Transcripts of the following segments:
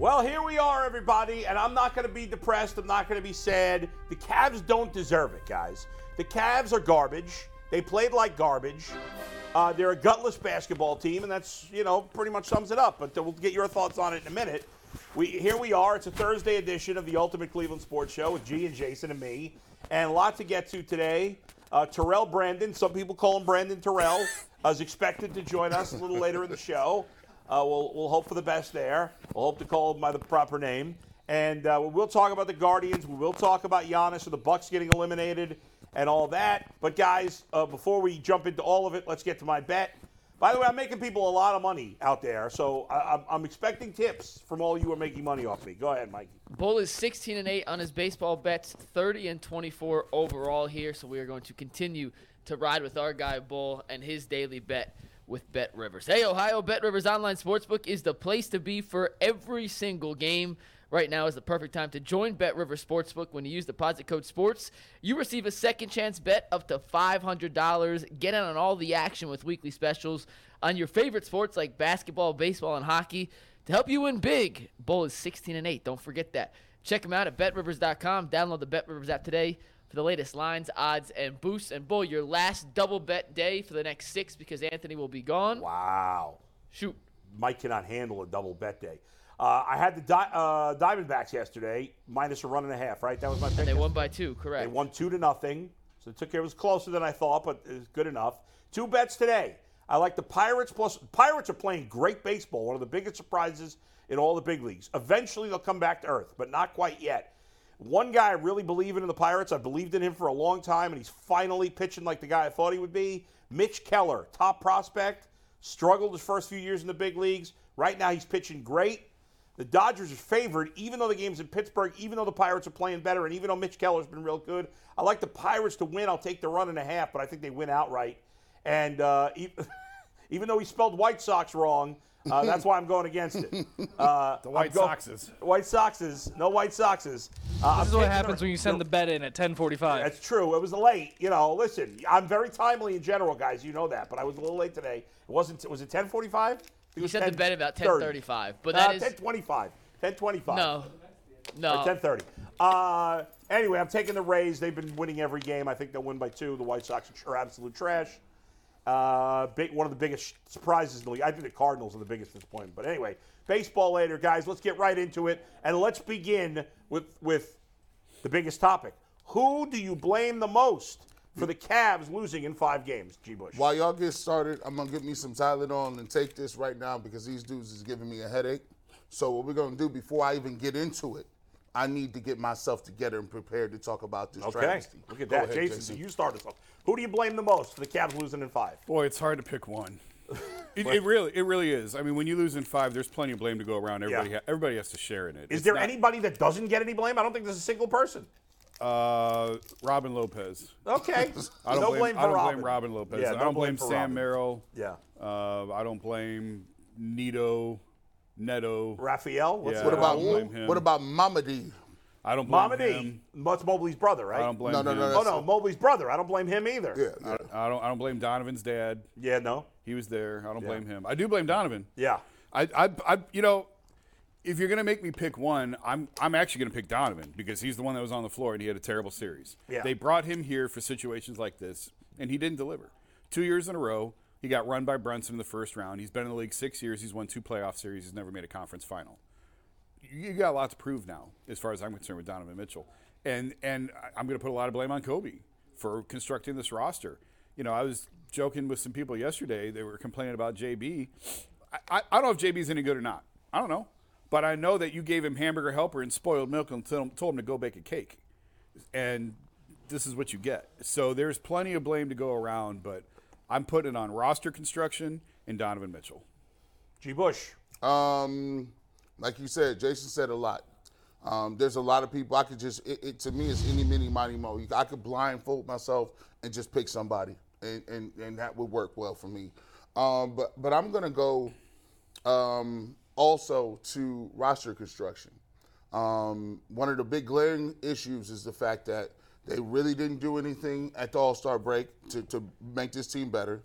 Well, here we are, everybody, and I'm not going to be depressed. I'm not going to be sad. The Cavs don't deserve it, guys. The Cavs are garbage. They played like garbage. Uh, they're a gutless basketball team, and that's you know pretty much sums it up. But we'll get your thoughts on it in a minute. We here we are. It's a Thursday edition of the Ultimate Cleveland Sports Show with G and Jason and me, and a lot to get to today. Uh, Terrell Brandon, some people call him Brandon Terrell, is expected to join us a little later in the show. Uh, we'll, we'll hope for the best there. We'll hope to call him by the proper name. And uh, we'll talk about the Guardians. We will talk about Giannis and the Bucks getting eliminated and all that. But guys, uh, before we jump into all of it, let's get to my bet. By the way, I'm making people a lot of money out there, so I, I'm, I'm expecting tips from all you who are making money off me. Go ahead, Mikey. Bull is 16 and 8 on his baseball bets, 30 and 24 overall here. So we are going to continue to ride with our guy Bull and his daily bet with Bet Rivers. Hey, Ohio, Bet Rivers Online Sportsbook is the place to be for every single game. Right now is the perfect time to join Bet Rivers Sportsbook. When you use deposit code SPORTS, you receive a second chance bet up to $500. Get in on all the action with weekly specials on your favorite sports like basketball, baseball, and hockey to help you win big. Bull is 16 and 8. Don't forget that. Check them out at betrivers.com. Download the Bet Rivers app today for the latest lines, odds, and boosts. And Bull, your last double bet day for the next six because Anthony will be gone. Wow. Shoot. Mike cannot handle a double bet day. Uh, I had the di- uh, Diamondbacks yesterday, minus a run and a half, right? That was my pick. And they won by two, correct. They won two to nothing. So it took care. It was closer than I thought, but it was good enough. Two bets today. I like the Pirates plus. Pirates are playing great baseball. One of the biggest surprises in all the big leagues. Eventually they'll come back to earth, but not quite yet. One guy I really believe in in the Pirates. I believed in him for a long time, and he's finally pitching like the guy I thought he would be. Mitch Keller, top prospect, struggled his first few years in the big leagues. Right now he's pitching great. The Dodgers are favored, even though the game's in Pittsburgh, even though the Pirates are playing better, and even though Mitch Keller's been real good. I like the Pirates to win. I'll take the run and a half, but I think they win outright. And uh, even though he spelled White Sox wrong, uh, that's why I'm going against it. Uh, The White I'm go- Soxes. White Soxes. No White Soxes. Uh, This is what happens when you send the bet in at 10:45. That's true. It was late. You know, listen, I'm very timely in general, guys. You know that, but I was a little late today. It wasn't. Was it 10:45? You said the bet about 10:35, but that is 10:25. 10:25. no, no. 10:30. Uh, anyway, I'm taking the Rays. They've been winning every game. I think they'll win by two. The White Sox are absolute trash. Uh, big, one of the biggest surprises in the league. I think the Cardinals are the biggest disappointment. But anyway, baseball later, guys. Let's get right into it, and let's begin with with the biggest topic. Who do you blame the most for the Cavs losing in five games? G. Bush. While y'all get started, I'm gonna get me some Tylenol and take this right now because these dudes is giving me a headache. So what we're gonna do before I even get into it, I need to get myself together and prepared to talk about this Okay. travesty. Look at Go that, ahead, Jason. So you start us off. Who do you blame the most for the Cavs losing in five? Boy, it's hard to pick one. It, it really, it really is. I mean, when you lose in five, there's plenty of blame to go around. Everybody, Yeah. ha- everybody has to share in it. Is It's there not- anybody that doesn't get any blame? I don't think there's a single person. Uh, Robin Lopez. Okay. I don't no blame, blame for I don't Robin. blame Robin Lopez. Yeah, I no don't blame blame, Sam Robin. Merrill. Yeah. Uh, I don't blame Nito, Neto. Raphael? What's Yeah. What about I don't blame him. what about Mamadi? I don't blame Mama D? him. That's Mobley's brother, right? I don't blame No, no, him. no, oh, no, Mobley's brother. I don't blame him either. Yeah, yeah. I don't. I don't blame Donovan's dad. Yeah, no? He was there. I don't Yeah. blame him. I do blame Donovan. Yeah. I, I, I, you know, if you're gonna make me pick one, I'm, I'm actually gonna pick Donovan because he's the one that was on the floor and he had a terrible series. Yeah. They brought him here for situations like this, and he didn't deliver. Two years in a row, he got run by Brunson in the first round. He's been in the league six years. He's won two playoff series. He's never made a conference final. You got a lot to prove now, as far as I'm concerned, with Donovan Mitchell, and and I- I'm going to put a lot of blame on Koby for constructing this roster. You know, I was joking with some people yesterday. They were complaining about JB. I, I, I don't know if JB's any good or not. I don't know, but I know that you gave him hamburger helper and spoiled milk and told him, told him to go bake a cake, and this is what you get. So there's plenty of blame to go around, but I'm putting it on roster construction and Donovan Mitchell. G. Bush. Um, Like you said, Jason said a lot. Um, there's a lot of people I could just. It, it to me it's any mini money mo. I could blindfold myself and just pick somebody, and and, and that would work well for me. Um, but but I'm gonna go um, also to roster construction. Um, one of the big glaring issues is the fact that they really didn't do anything at the All Star break to, to make this team better.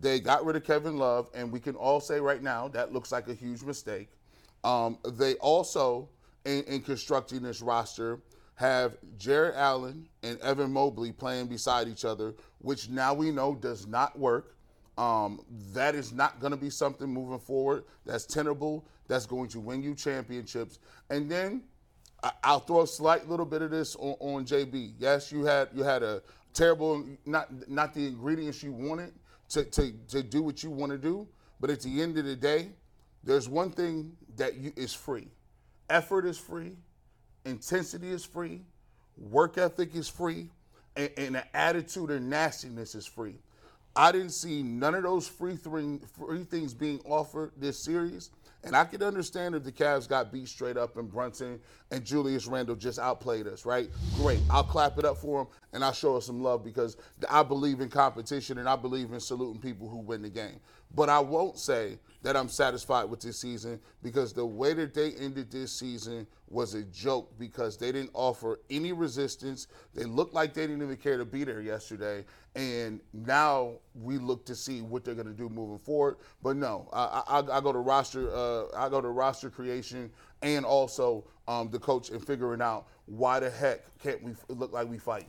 They got rid of Kevin Love, and we can all say right now that looks like a huge mistake. Um, they also, in, in constructing this roster, have Jarrett Allen and Evan Mobley playing beside each other, which now we know does not work. Um, that is not going to be something moving forward that's tenable, that's going to win you championships. And then I- I'll throw a slight little bit of this on, on JB. Yes, you had you had a terrible not not the ingredients you wanted to, to, to do what you want to do, but at the end of the day, there's one thing that you, is free. Effort is free, intensity is free, work ethic is free, and, and an attitude of nastiness is free. I didn't see none of those free, free things being offered this series. And I could understand if the Cavs got beat straight up and Brunson and Julius Randle just outplayed us, right? Great. I'll clap it up for them and I'll show us some love because I believe in competition and I believe in saluting people who win the game. But I won't say that I'm satisfied with this season because the way that they ended this season was a joke because they didn't offer any resistance. They looked like they didn't even care to be there yesterday. And now we look to see what they're going to do moving forward. But no, I, I, I go to roster. Uh, I go to roster creation and also um, the coach and figuring out why the heck can't we look like we fighting.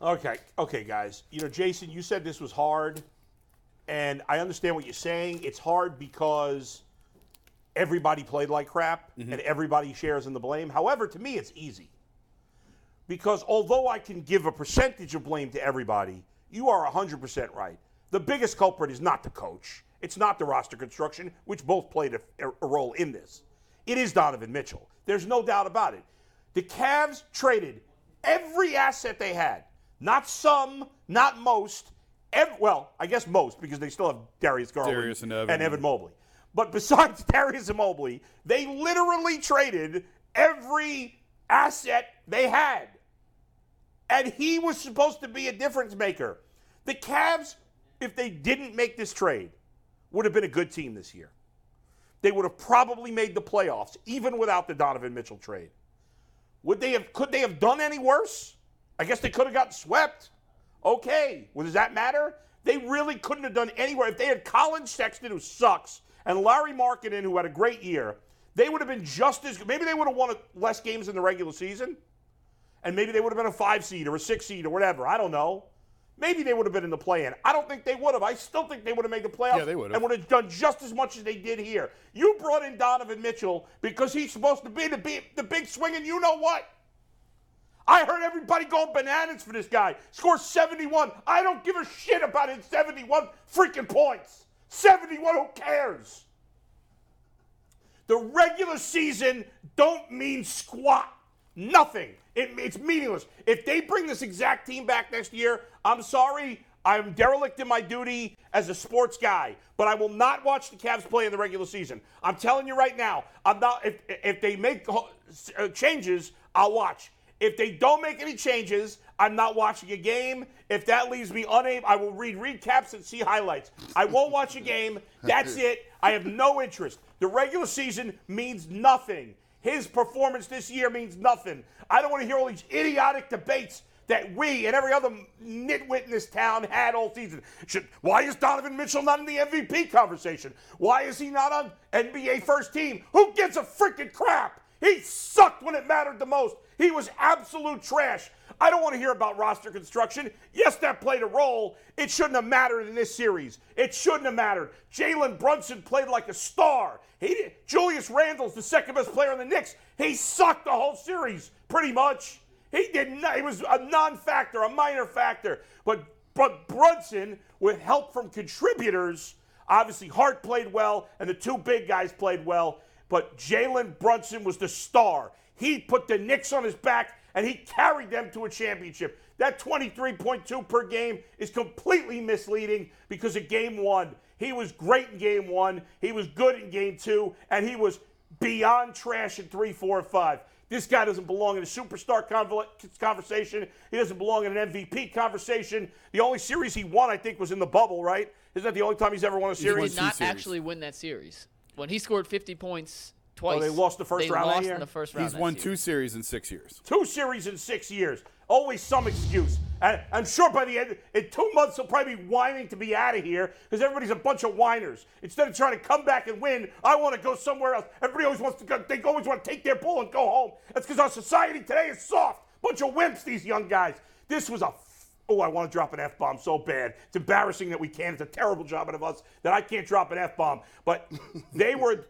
Okay, okay, guys. You know, Jason, you said this was hard, and I understand what you're saying. It's hard because everybody played like crap mm-hmm. and everybody shares in the blame. However, to me, it's easy. Because although I can give a percentage of blame to everybody, you are 100% right. The biggest culprit is not the coach, it's not the roster construction, which both played a, a role in this. It is Donovan Mitchell. There's no doubt about it. The Cavs traded every asset they had. Not some, not most. Ev- well, I guess most because they still have Darius Garland Darius and Evan. Mobley. But besides Darius and Mobley, they literally traded every asset they had. And he was supposed to be a difference maker. The Cavs, if they didn't make this trade, would have been a good team this year. They would have probably made the playoffs, even without the Donovan Mitchell trade. Would they have? Could they have done any worse? I guess they could have gotten swept. Okay, well, does that matter? They really couldn't have done anywhere. If they had Collin Sexton, who sucks, and Lauri Markkanen, who had a great year, they would have been just as good. Maybe they would have won less games in the regular season, and maybe they would have been a five seed or a six seed or whatever. I don't know. Maybe they would have been in the play-in. I don't think they would have. I still think they would have made the playoffs. Yeah, they would have. And would have done just as much as they did here. You brought in Donovan Mitchell because he's supposed to be the big, the big swing, and you know what? I heard everybody going bananas for this guy. Scores 71. I don't give a shit about his 71 freaking points. 71, who cares? The regular season don't mean squat. Nothing. It, it's meaningless. If they bring this exact team back next year, I'm sorry. I'm derelict in my duty as a sports guy, but I will not watch the Cavs play in the regular season. I'm telling you right now. I'm not. If if they make uh, changes, I'll watch. If they don't make any changes, I'm not watching a game. If that leaves me unable, I will read recaps and see highlights. I won't watch a game. That's it. I have no interest. The regular season means nothing. His performance this year means nothing. I don't want to hear all these idiotic debates that we and every other nitwit in this town had all season. Should, why is Donovan Mitchell not in the MVP conversation? Why is he not on NBA first team? Who gives a freaking crap? He sucked when it mattered the most. He was absolute trash. I don't want to hear about roster construction. Yes, that played a role. It shouldn't have mattered in this series. It shouldn't have mattered. Jalen Brunson played like a star. He. Julius Randle's the second best player in the Knicks. He sucked the whole series, pretty much. He did not. He was a non-factor, a minor factor. But but Brunson, with help from contributors, obviously Hart played well, and the two big guys played well. But Jalen Brunson was the star. He put the Knicks on his back and he carried them to a championship. That 23.2 per game is completely misleading because of game one. He was great in game one, he was good in game two, and he was beyond trash in three, four, and five. This guy doesn't belong in a superstar conversation. He doesn't belong in an MVP conversation. The only series he won, I think, was in the bubble, right? Isn't that the only time he's ever won a He series? did not series. actually win that series. When he scored 50 points twice, Oh, they lost the first they round that lost year? in the first round. He's won series. two series in six years. Two series in six years. Always some excuse. And I'm sure by the end, in two months, he'll probably be whining to be out of here because everybody's a bunch of whiners. Instead of trying to come back and win, I want to go somewhere else. Everybody always wants to go, they always want to take their ball and go home. That's because our society today is soft. Bunch of wimps, these young guys. This was a f- Oh, I want to drop an F bomb so bad. It's embarrassing that we can't. It's a terrible job out of us that I can't drop an F bomb. But they were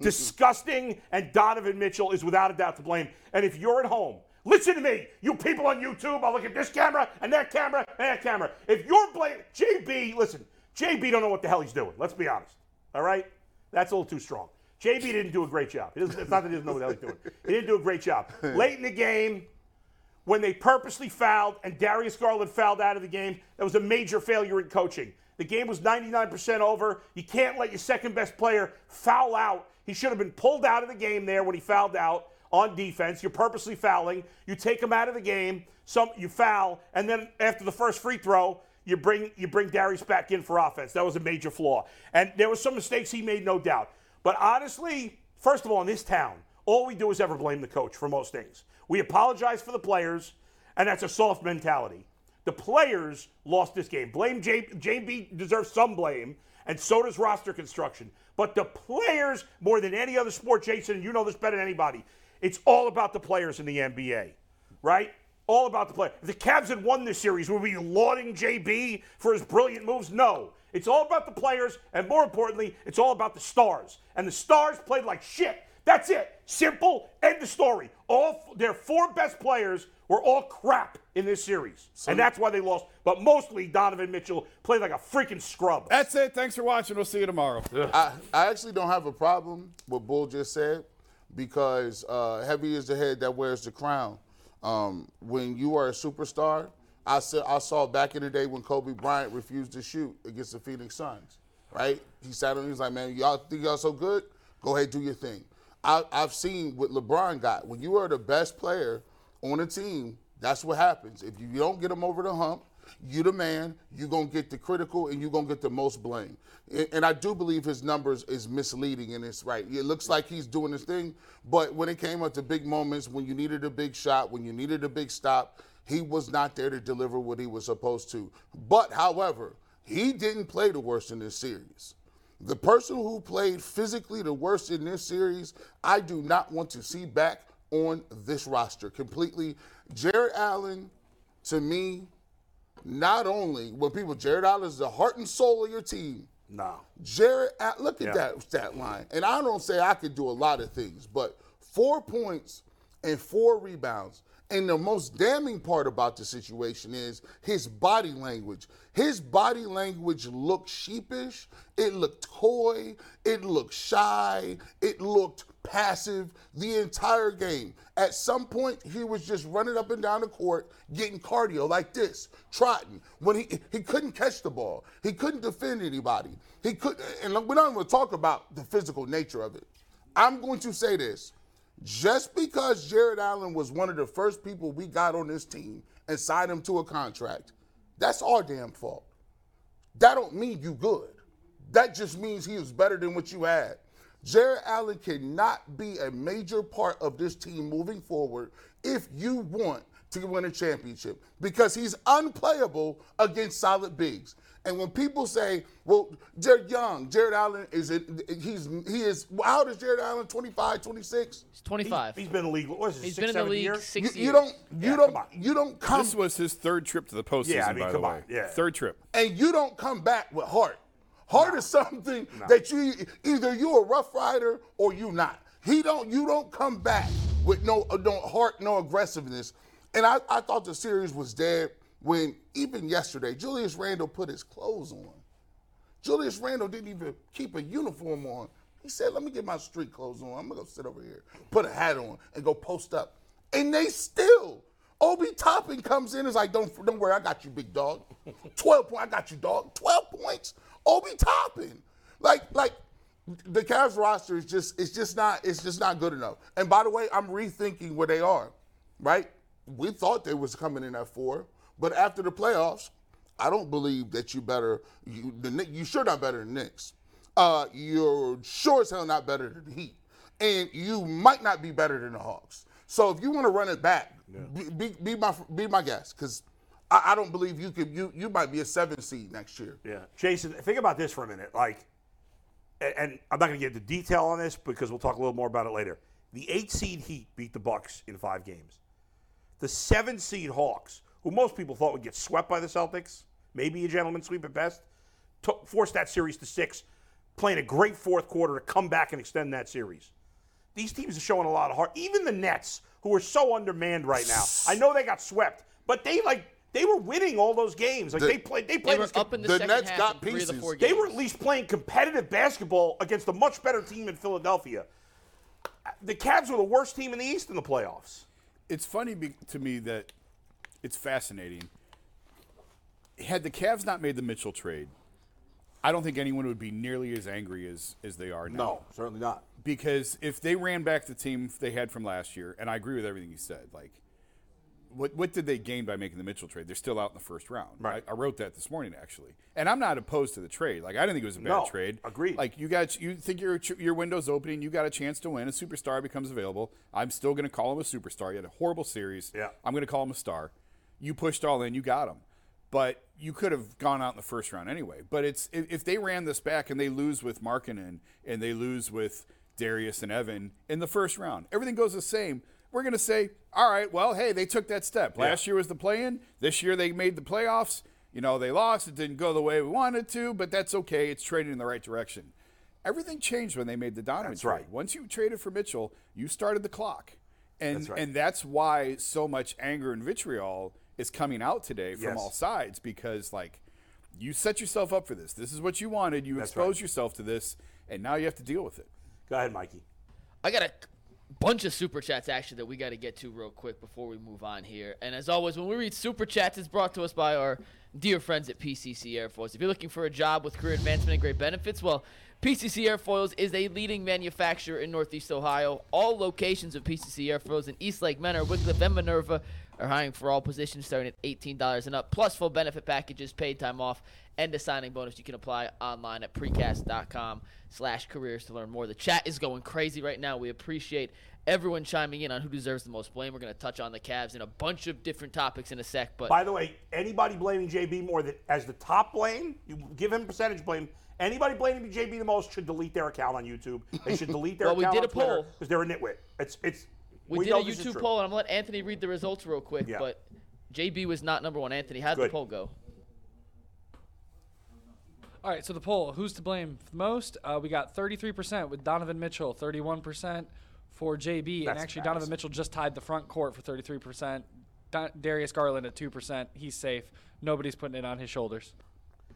disgusting, and Donovan Mitchell is without a doubt to blame. And if you're at home, listen to me, you people on YouTube. I'll look at this camera and that camera and that camera. If you're blaming JB, listen, JB don't know what the hell he's doing. Let's be honest. All right, that's a little too strong. JB didn't do a great job. It's not that he doesn't know what the hell he's doing. He didn't do a great job. Late in the game, when they purposely fouled and Darius Garland fouled out of the game, that was a major failure in coaching. The game was 99% over. You can't let your second best player foul out. He should have been pulled out of the game there when he fouled out on defense. You're purposely fouling. You take him out of the game. Some you foul, and then after the first free throw, you bring you bring Darius back in for offense. That was a major flaw, and there was some mistakes he made, no doubt. But honestly, first of all, in this town, all we do is ever blame the coach for most things. We apologize for the players, and that's a soft mentality. The players lost this game. Blame JB deserves some blame, and so does roster construction. But the players, more than any other sport, Jason, you know this better than anybody, it's all about the players in the NBA, right? All about the play. If the Cavs had won this series, would we be lauding JB for his brilliant moves? No. It's all about the players, and more importantly, it's all about the stars. And the stars played like shit. That's it. Simple. End the story. All their four best players were all crap in this series, and that's why they lost. But mostly Donovan Mitchell played like a freaking scrub. That's it. Thanks for watching. We'll see you tomorrow. I, I actually don't have a problem with Bull just said because uh, heavy is the head that wears the crown. Um, when you are a superstar, I saw, I saw back in the day when Kobe Bryant refused to shoot against the Phoenix Suns, right? He sat on, he was like, man, y'all think y'all so good? Go ahead, do your thing. I, I've seen what LeBron got. When you are the best player on a team, that's what happens. If you don't get them over the hump, you the man, you're going to get the critical and you're going to get the most blame. And, and I do believe his numbers is misleading and it's right. It looks like he's doing his thing, but when it came up to big moments, when you needed a big shot, when you needed a big stop, he was not there to deliver what he was supposed to. But however, he didn't play the worst in this series. The person who played physically the worst in this series, I do not want to see back on this roster completely. Jarrett Allen, to me, not only when people, Jarrett Allen is the heart and soul of your team. No. Jarrett, look at Yeah. that stat line. And I don't say I could do a lot of things, but four points and four rebounds. And the most damning part about the situation is his body language. His body language looked sheepish. It looked coy. It looked shy. It looked passive the entire game. At some point, he was just running up and down the court, getting cardio like this, trotting. When he he couldn't catch the ball, he couldn't defend anybody. He could, and we're not even talk about the physical nature of it. I'm going to say this: just because Jarrett Allen was one of the first people we got on this team and signed him to a contract, that's our damn fault. That don't mean you good. That just means he was better than what you had. Jarrett Allen cannot be a major part of this team moving forward if you want to win a championship because he's unplayable against solid bigs. And when people say, "Well, Jared Young, Jarrett Allen is it, he's he is how old is Jarrett Allen? 25, 26? He's 25. He's been in the league. What is it? He's six, been in the seven league years? six You, years. you don't you Yeah, don't come on. you don't come This was his third trip to the postseason, Yeah, I mean, by the come way. on, yeah. Third trip. and you don't come back with heart. Heart is something that you either you're a rough rider or you not. He don't you don't come back with no uh, no heart, no aggressiveness. And I, I thought the series was dead when even yesterday Julius Randle put his clothes on. Julius Randle didn't even keep a uniform on. He said, "Let me get my street clothes on. I'm gonna go sit over here, put a hat on, and go post up." And they still. Obi Toppin comes in is like, "Don't don't worry, I got you, big dog. Twelve points, I got you, dog. Twelve points. Obi Toppin, like like." the Cavs roster is just it's just not it's just not good enough. And by the way, I'm rethinking where they are. Right? We thought they was coming in at four, but after the playoffs, I don't believe that you better you the you sure not better than Knicks. Uh, you're sure as hell not better than the Heat, and you might not be better than the Hawks. So if you want to run it back, be, be, be my be my guest because I, I don't believe you could you you might be a seven seed next year. Yeah. Jason, think about this for a minute. Like, and, and I'm not going to get into detail on this because we'll talk a little more about it later. The eight seed Heat beat the Bucks in five games. The seven seed Hawks, who most people thought would get swept by the Celtics, maybe a gentleman sweep at best, took, forced that series to six, playing a great fourth quarter to come back and extend that series. These teams are showing a lot of heart. Even the Nets, who are so undermanned right now. I know they got swept, but they like they were winning all those games. Like The- they played, they They played were this up in the, the second Nets half got in three of the pieces. four they were at least playing competitive basketball against a much better team in Philadelphia. The Cavs were the worst team in the East in the playoffs. it's funny be, to me that it's fascinating. Had the Cavs not made the Mitchell trade, I don't think anyone would be nearly as angry as as they are now. No, certainly not. because if they ran back the team they had from last year, and I agree with everything you said, like what what did they gain by making the Mitchell trade? They're still out in the first round. Right. I, I wrote that this morning actually, and I'm not opposed to the trade. Like I didn't think it was a bad No, trade. agreed. Like you got you think your your window's opening, you got a chance to win. A superstar becomes available. I'm still going to call him a superstar. He had a horrible series. Yeah. I'm going to call him a star. You pushed all in, you got them. But you could have gone out in the first round anyway. But it's if, they ran this back and they lose with Markkanen and they lose with Darius and Evan in the first round, everything goes the same. We're going to say, all right, well, hey, they took that step. Last year was the play-in. This year they made the playoffs. You know, they lost. It didn't go the way we wanted to, but that's okay. It's trading in the right direction. Everything changed when they made the Donovan That's trade. right. Once you traded for Mitchell, you started the clock. And That's right. and that's why so much anger and vitriol is coming out today from Yes. all sides because like you set yourself up for this. This is what you wanted. You That's exposed right. yourself to this, and now you have to deal with it. Go ahead, Mikey. I got a bunch of super chats actually that we got to get to real quick before we move on here. And as always, when we read super chats, it's brought to us by our dear friends at PCC Airfoils. If you're looking for a job with career advancement and great benefits, well, PCC Airfoils is a leading manufacturer in Northeast Ohio. All locations of PCC Airfoils in Eastlake, Mentor, Wickliffe, and Minerva are hiring for all positions starting at $18 and up, plus full benefit packages, paid time off, and a signing bonus. You can apply online at precast.com slash careers to learn more. The chat is going crazy right now. We appreciate everyone chiming in on who deserves the most blame. We're going to touch on the Cavs in a bunch of different topics in a sec, but By the way, anybody blaming JB more than as the top blame, you give him percentage blame. Anybody blaming JB the most should delete their account on YouTube. They should delete their Well, we account did on a poll. because they're a nitwit. It's it's. We, did know a YouTube poll, and I'm going to let Anthony read the results real quick, Yeah. but JB was not number one. Anthony, how'd the poll go? All right, so the poll: Who's to blame most? Uh, we got 33% with Donovan Mitchell, 31% for JB, That's and actually Donovan. Mitchell just tied the front court for 33%. Da- Darius Garland at 2%. He's safe. Nobody's putting it on his shoulders.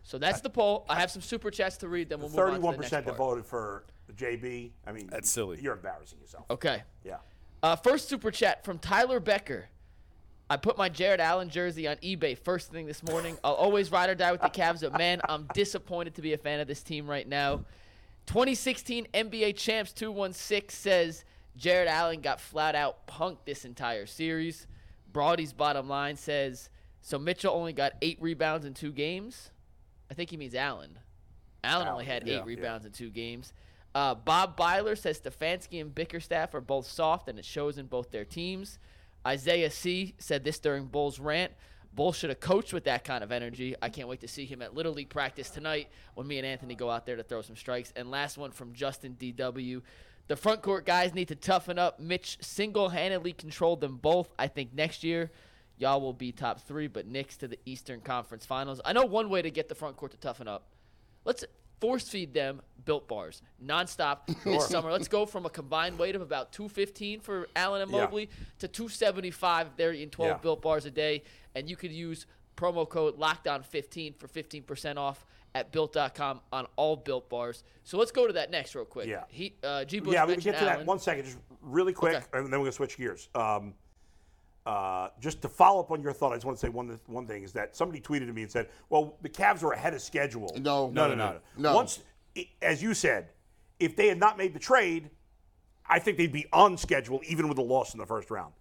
So that's the poll. I have some super chats to read, then we'll move on to Thirty-one the next percent that voted for JB. I mean, That's silly. You're embarrassing yourself. Okay. Yeah. Uh, first super chat from Tyler Becker. I put my Jarrett Allen jersey on eBay first thing this morning. I'll always ride or die with the Cavs, but man, I'm disappointed to be a fan of this team right now. 2016 NBA Champs 216 says Jarrett Allen got flat out punked this entire series. Brody's bottom line says so Mitchell only got eight rebounds in two games. I think he means Allen. Allen only had eight yeah, yeah. rebounds in two games. Uh, Bob Byler says Stefanski and Bickerstaff are both soft, and it shows in both their teams. Isaiah C said this during Bull's rant. Bull should have coached with that kind of energy. I can't wait to see him at Little League practice tonight when me and Anthony go out there to throw some strikes. And last one from Justin DW. The front court guys need to toughen up. Mitch single handedly controlled them both. I think next year y'all will be top three, but Knicks to the Eastern Conference Finals. I know one way to get the front court to toughen up. Let's force feed them built bars nonstop this summer. Let's go from a combined weight of about 215 for Allen and Yeah. Mobley to 275 there in 12 Yeah. built bars a day. And you could use promo code LOCKDOWN15 for 15% off at built.com on all built bars. So let's go to that next real quick. Yeah. He, uh, G. Bush yeah, we can get to Allen. that one second, just really quick, Okay. and then we're gonna switch gears. Um, uh, just to follow up on your thought, I just want to say one one thing is that somebody tweeted to me and said, "Well, the Cavs are ahead of schedule." No. no, no, No, no. no, no. Once, as you said, if they had not made the trade, I think they'd be on schedule even with a loss in the first round.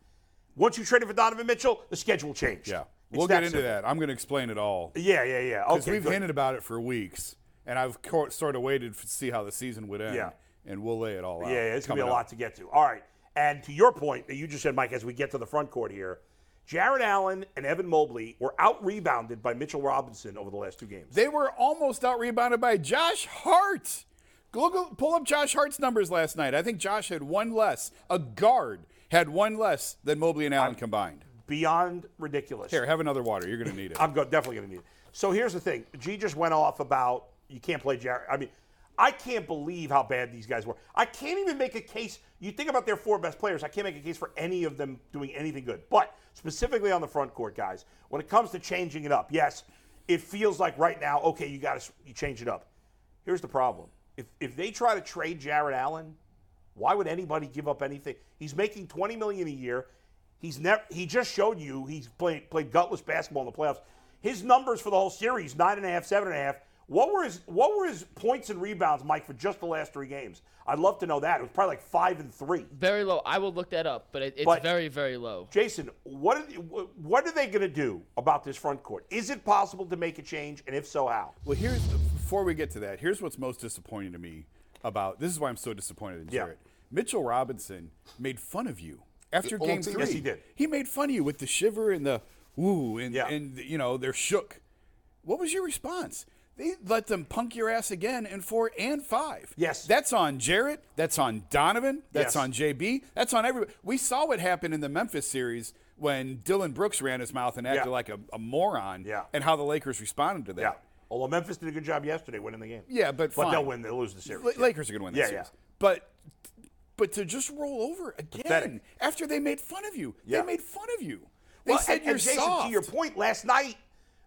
Once you traded for Donovan Mitchell, the schedule changed. Yeah. It's We'll get into simple. that. I'm going to explain it all. Yeah, yeah, yeah. Because Okay, we've good. hinted about it for weeks, and I've sort of waited to see how the season would end. Yeah. And we'll lay it all out. Yeah, yeah, it's going to be a coming up. lot to get to. All right. And to your point that you just said, Mike, as we get to the front court here, Jarrett Allen and Evan Mobley were out rebounded by Mitchell Robinson over the last two games. They were almost out rebounded by Josh Hart. Go pull up Josh Hart's numbers last night. I think Josh had one less. A guard had one less than Mobley and Allen combined. Beyond ridiculous. Here, have another water. You're going to need it. I'm go- definitely going to need it. So here's the thing. G just went off about you can't play Jarrett. I mean, I can't believe how bad these guys were. I can't even make a case. You think about their four best players. I can't make a case for any of them doing anything good. But specifically on the front court, guys, when it comes to changing it up, yes, it feels like right now, okay, you got to you change it up. Here's the problem. If if they try to trade Jarrett Allen, why would anybody give up anything? He's making 20 million a year. He's never. He just showed you he's played played gutless basketball in the playoffs. His numbers for the whole series nine and a half, seven and a half. What were his What were his points and rebounds, Mike, for just the last three games? I'd love to know that. It was probably like five and three. Very low. I will look that up, but it, it's But- very, very low. Jason, what are, what are they going to do about this front court? Is it possible to make a change, and if so, how? Well, here's before we get to that. Here's what's most disappointing to me about this is why I'm so disappointed in Yeah. Mitchell Robinson made fun of you after On game three. Yes, he did. He made fun of you with the shiver and the woo and Yeah. and you know they're shook. What was your response? They let them punk your ass again in four and five. Yes. That's on Jarrett. That's on Donovan. That's Yes. on JB. That's on everybody. We saw what happened in the Memphis series when Dillon Brooks ran his mouth and acted Yeah. like a, a moron. Yeah. And how the Lakers responded to that. Yeah. Although Memphis did a good job yesterday winning the game. Yeah, but but fine. they'll win. They'll lose the series. Yeah. Lakers are going to win this Yeah, series. yeah. But but to just roll over again Pathetic. after they made fun of you, Yeah. they made fun of you. They Well, said and, you're and Jason, soft. to your point, last night,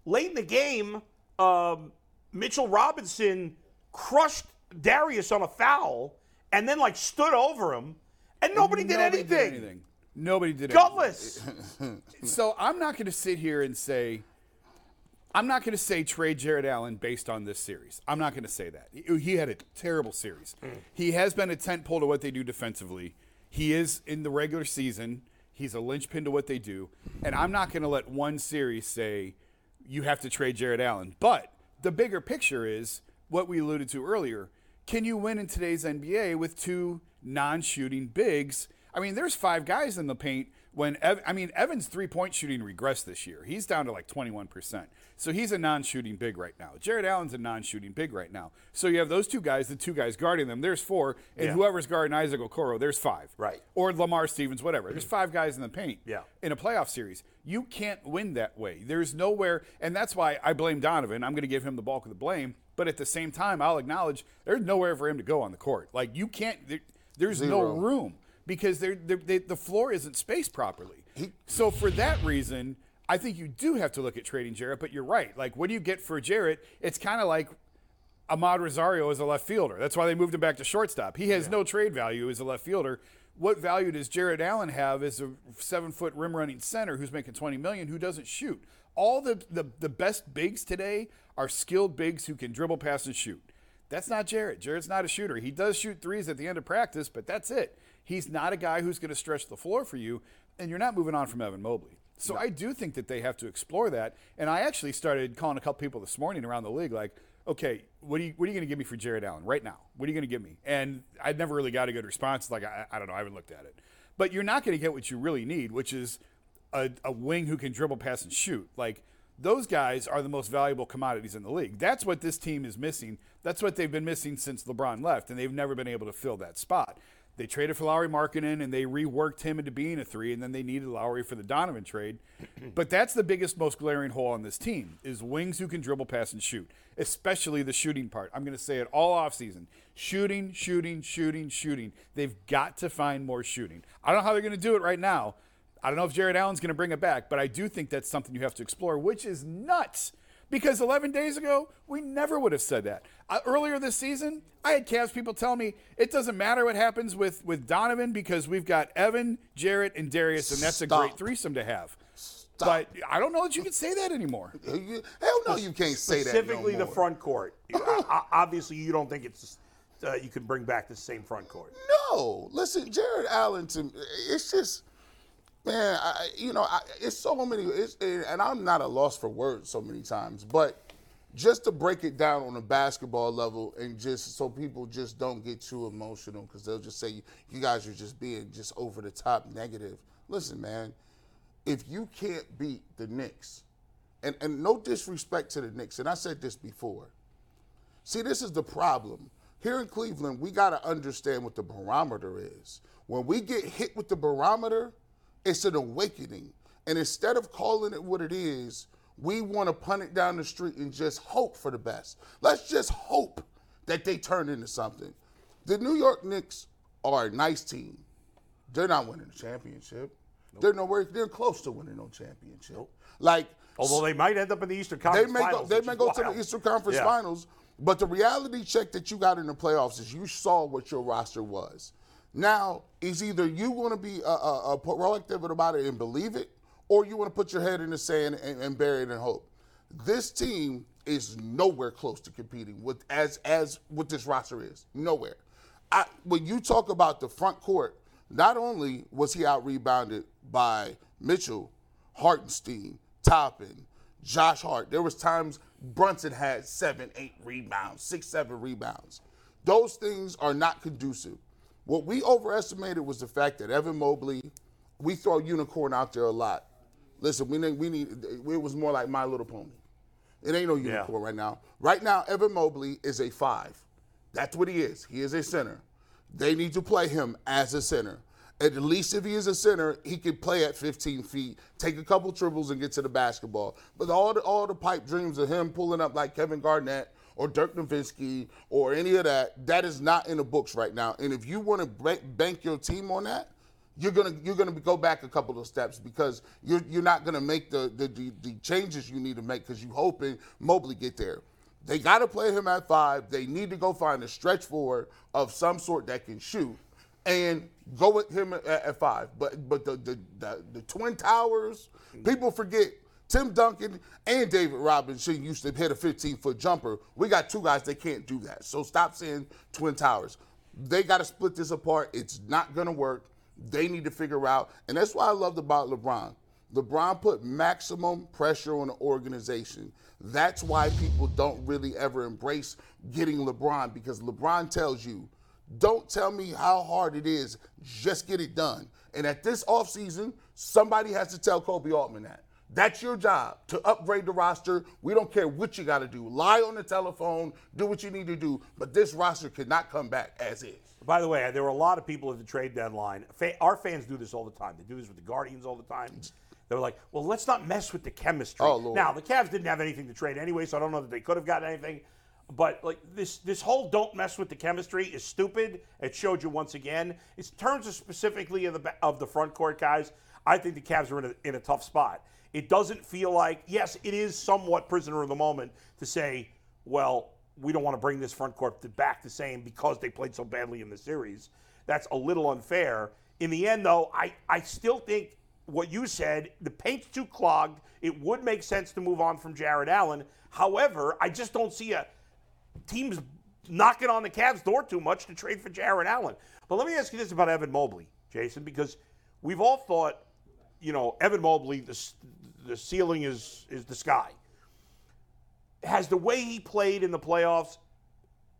late in the game, um, Mitchell Robinson crushed Darius on a foul and then like stood over him, and nobody, did, Nobody anything. anything. Nobody did Gutless. anything. So I'm not going to sit here and say. I'm not going to say trade Jarrett Allen based on this series. I'm not going to say that. He- had a terrible series. He has been a tent pole to what they do defensively. He is in the regular season. He's a linchpin to what they do. And I'm not going to let one series say you have to trade Jarrett Allen. But the bigger picture is what we alluded to earlier. Can you win in today's NBA with two non-shooting bigs? I mean, there's five guys in the paint when Ev- I mean Evans' three-point shooting regressed this year. He's down to like 21%. So he's a non-shooting big right now. Jarrett Allen's a non-shooting big right now. So you have those two guys, the two guys guarding them. There's four, and Yeah. whoever's guarding Isaac Okoro, there's five. Right. Or Lamar Stevens, whatever. There's mm-hmm. five guys in the paint Yeah. in a playoff series. You can't win that way. There's nowhere, and that's why I blame Donovan. I'm going to give him the bulk of the blame, but at the same time, I'll acknowledge there's nowhere for him to go on the court. Like you can't. There, there's no room because they're, they're, they, the floor isn't spaced properly. so for that reason, I think you do have to look at trading Jarrett. But you're right. Like, what do you get for Jarrett? It's kind of like Amed Rosario as a left fielder. That's why they moved him back to shortstop. He has no trade value as a left fielder. What value does Jarrett Allen have as a seven foot rim running center who's making 20 million who doesn't shoot? All the, the, the best bigs today are skilled bigs who can dribble, pass, and shoot. That's not Jarrett. Jarrett's not a shooter. He does shoot threes at the end of practice, but that's it. He's not a guy who's going to stretch the floor for you, and you're not moving on from Evan Mobley. So I do think that they have to explore that. And I actually started calling a couple people this morning around the league, like, okay, what are you what are you going to give me for Jarrett Allen right now? What are you going to give me? And I never really got a good response. Like I, I don't know, I haven't looked at it. But you're not going to get what you really need, which is a, a wing who can dribble, pass, and shoot. Like those guys are the most valuable commodities in the league. That's what this team is missing. That's what they've been missing since LeBron left, and they've never been able to fill that spot. They traded for Lauri Markkanen and they reworked him into being a three, and then they needed Lauri for the Donovan trade. but that's the biggest, most glaring hole on this team is wings who can dribble, pass, and shoot, especially the shooting part. I'm going to say it all offseason. Shooting, shooting, shooting, shooting. They've got to find more shooting. I don't know how they're going to do it right now. I don't know if Jarrett Allen's going to bring it back, but I do think that's something you have to explore, which is nuts. Because 11 days ago, we never would have said that. Uh, earlier this season, I had Cavs people tell me it doesn't matter what happens with, with Donovan because we've got Evan, Jarrett, and Darius, and that's a great threesome to have. Stop. But I don't know that you can say that anymore. Hell no, you can't say that. no Specifically, the front court. You- o- o- obviously, you don't think it's uh, you can bring back the same front court. No, listen, Jarrett Allen. To me, it's just, man, I, you know, I, it's so many. It's, and I'm not a loss for words so many times, but just to break it down on a basketball level, and just so people just don't get too emotional because they'll just say you guys are just being just over the top negative. Listen, man, if you can't beat the Knicks, and and no disrespect to the Knicks, and I said this before. See, this is the problem. Here in Cleveland, we got to understand what the barometer is. When we get hit with the barometer, it's an awakening. And instead of calling it what it is, we want to punt it down the street and just hope for the best. Let's just hope that they turn into something. The New York Knicks are a nice team. They're not winning the championship. They're nowhere. They're close to winning no championship. Like Although they might end up in the Eastern they Conference may go, Finals. they may go to the Eastern Conference Yeah. Finals, but the reality check that you got in the playoffs is you saw what your roster was. Now, is either you want to be uh, uh, uh, proactive about it and believe it, or you want to put your head in the sand and, and bury it in hope. This team is nowhere close to competing with as as what this roster is. Nowhere. I, when you talk about the front court, not only was he out rebounded by Mitchell, Hartenstein, Toppin, Josh Hart. There was times Brunson had seven, eight rebounds, six, seven rebounds. Those things are not conducive. What we overestimated was the fact that Evan Mobley, we throw unicorn out there a lot. Listen, we need, we need. It was more like My Little Pony. It ain't no unicorn right now. Right now, Evan Mobley is a five. That's what he is. He is a center. They need to play him as a center. At least if he is a center, he could play at 15 feet, take a couple dribbles, and get to the basketball. But all the all the pipe dreams of him pulling up like Kevin Garnett or Dirk Nowitzki or any of that, that is not in the books right now. And if you want to bank your team on that, you're gonna you're gonna go back a couple of steps because you're you're not gonna make the the, the, the changes you need to make because you hoping Mobley get there. They got to play him at five. They need to go find a stretch forward of some sort that can shoot and go with him at, at five. But but the the, the the twin towers, people forget. Tim Duncan and David Robinson used to hit a 15 foot jumper. We got two guys that can't do that. So stop saying twin towers. They got to split this apart. It's not going to work. They need to figure out, and that's why I loved about LeBron. LeBron put maximum pressure on the organization. That's why people don't really ever embrace getting LeBron because LeBron tells you, don't tell me how hard it is, just get it done. And at this offseason, somebody has to tell Koby Altman that. That's your job to upgrade the roster. We don't care what you got to do. Lie on the telephone, do what you need to do, but this roster cannot come back as is. By the way, there were a lot of people at the trade deadline. Our fans do this all the time. They do this with the Guardians all the time. They were like, well, let's not mess with the chemistry. Oh. Now, the Cavs didn't have anything to trade anyway, so I don't know that they could have gotten anything. But like this, this whole "don't mess with the chemistry" is stupid. It showed you once again. In terms of specifically of the of the front court guys, I think the Cavs are in a, in a tough spot. It doesn't feel like yes, it is somewhat prisoner of the moment to say, well, we don't want to bring this front court to back the same because they played so badly in the series. That's a little unfair. In the end, though, I, I still think what you said, the paint's too clogged. It would make sense to move on from Jarrett Allen. However, I just don't see a teams knocking on the Cavs' door too much to trade for Jarrett Allen. But let me ask you this about Evan Mobley, Jason, because we've all thought, you know, Evan Mobley, the, the ceiling is is the sky. Has the way he played in the playoffs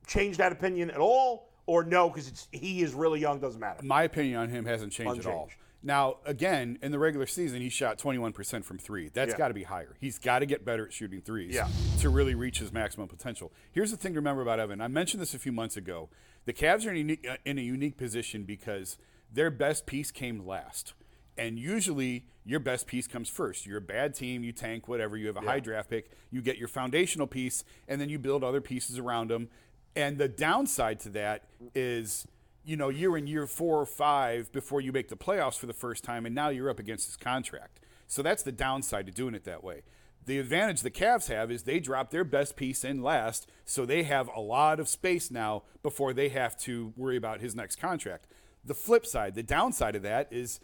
changed that opinion at all, or no? Because it's he is really young, doesn't matter. My opinion on him hasn't changed at all. Now, again, in the regular season, he shot 21% from three. That's Yeah. got to be higher. He's got to get better at shooting threes Yeah. to really reach his maximum potential. Here's the thing to remember about Evan. I mentioned this a few months ago. The Cavs are in a unique, uh, in a unique position because their best piece came last. And usually, your best piece comes first. You're a bad team, you tank, whatever. You have a high draft pick, you get your foundational piece, and then you build other pieces around them. And the downside to that is you know, you're in year four or five before you make the playoffs for the first time, and now you're up against this contract. So that's the downside to doing it that way. The advantage the Cavs have is they drop their best piece in last, so they have a lot of space now before they have to worry about his next contract. The flip side, the downside of that is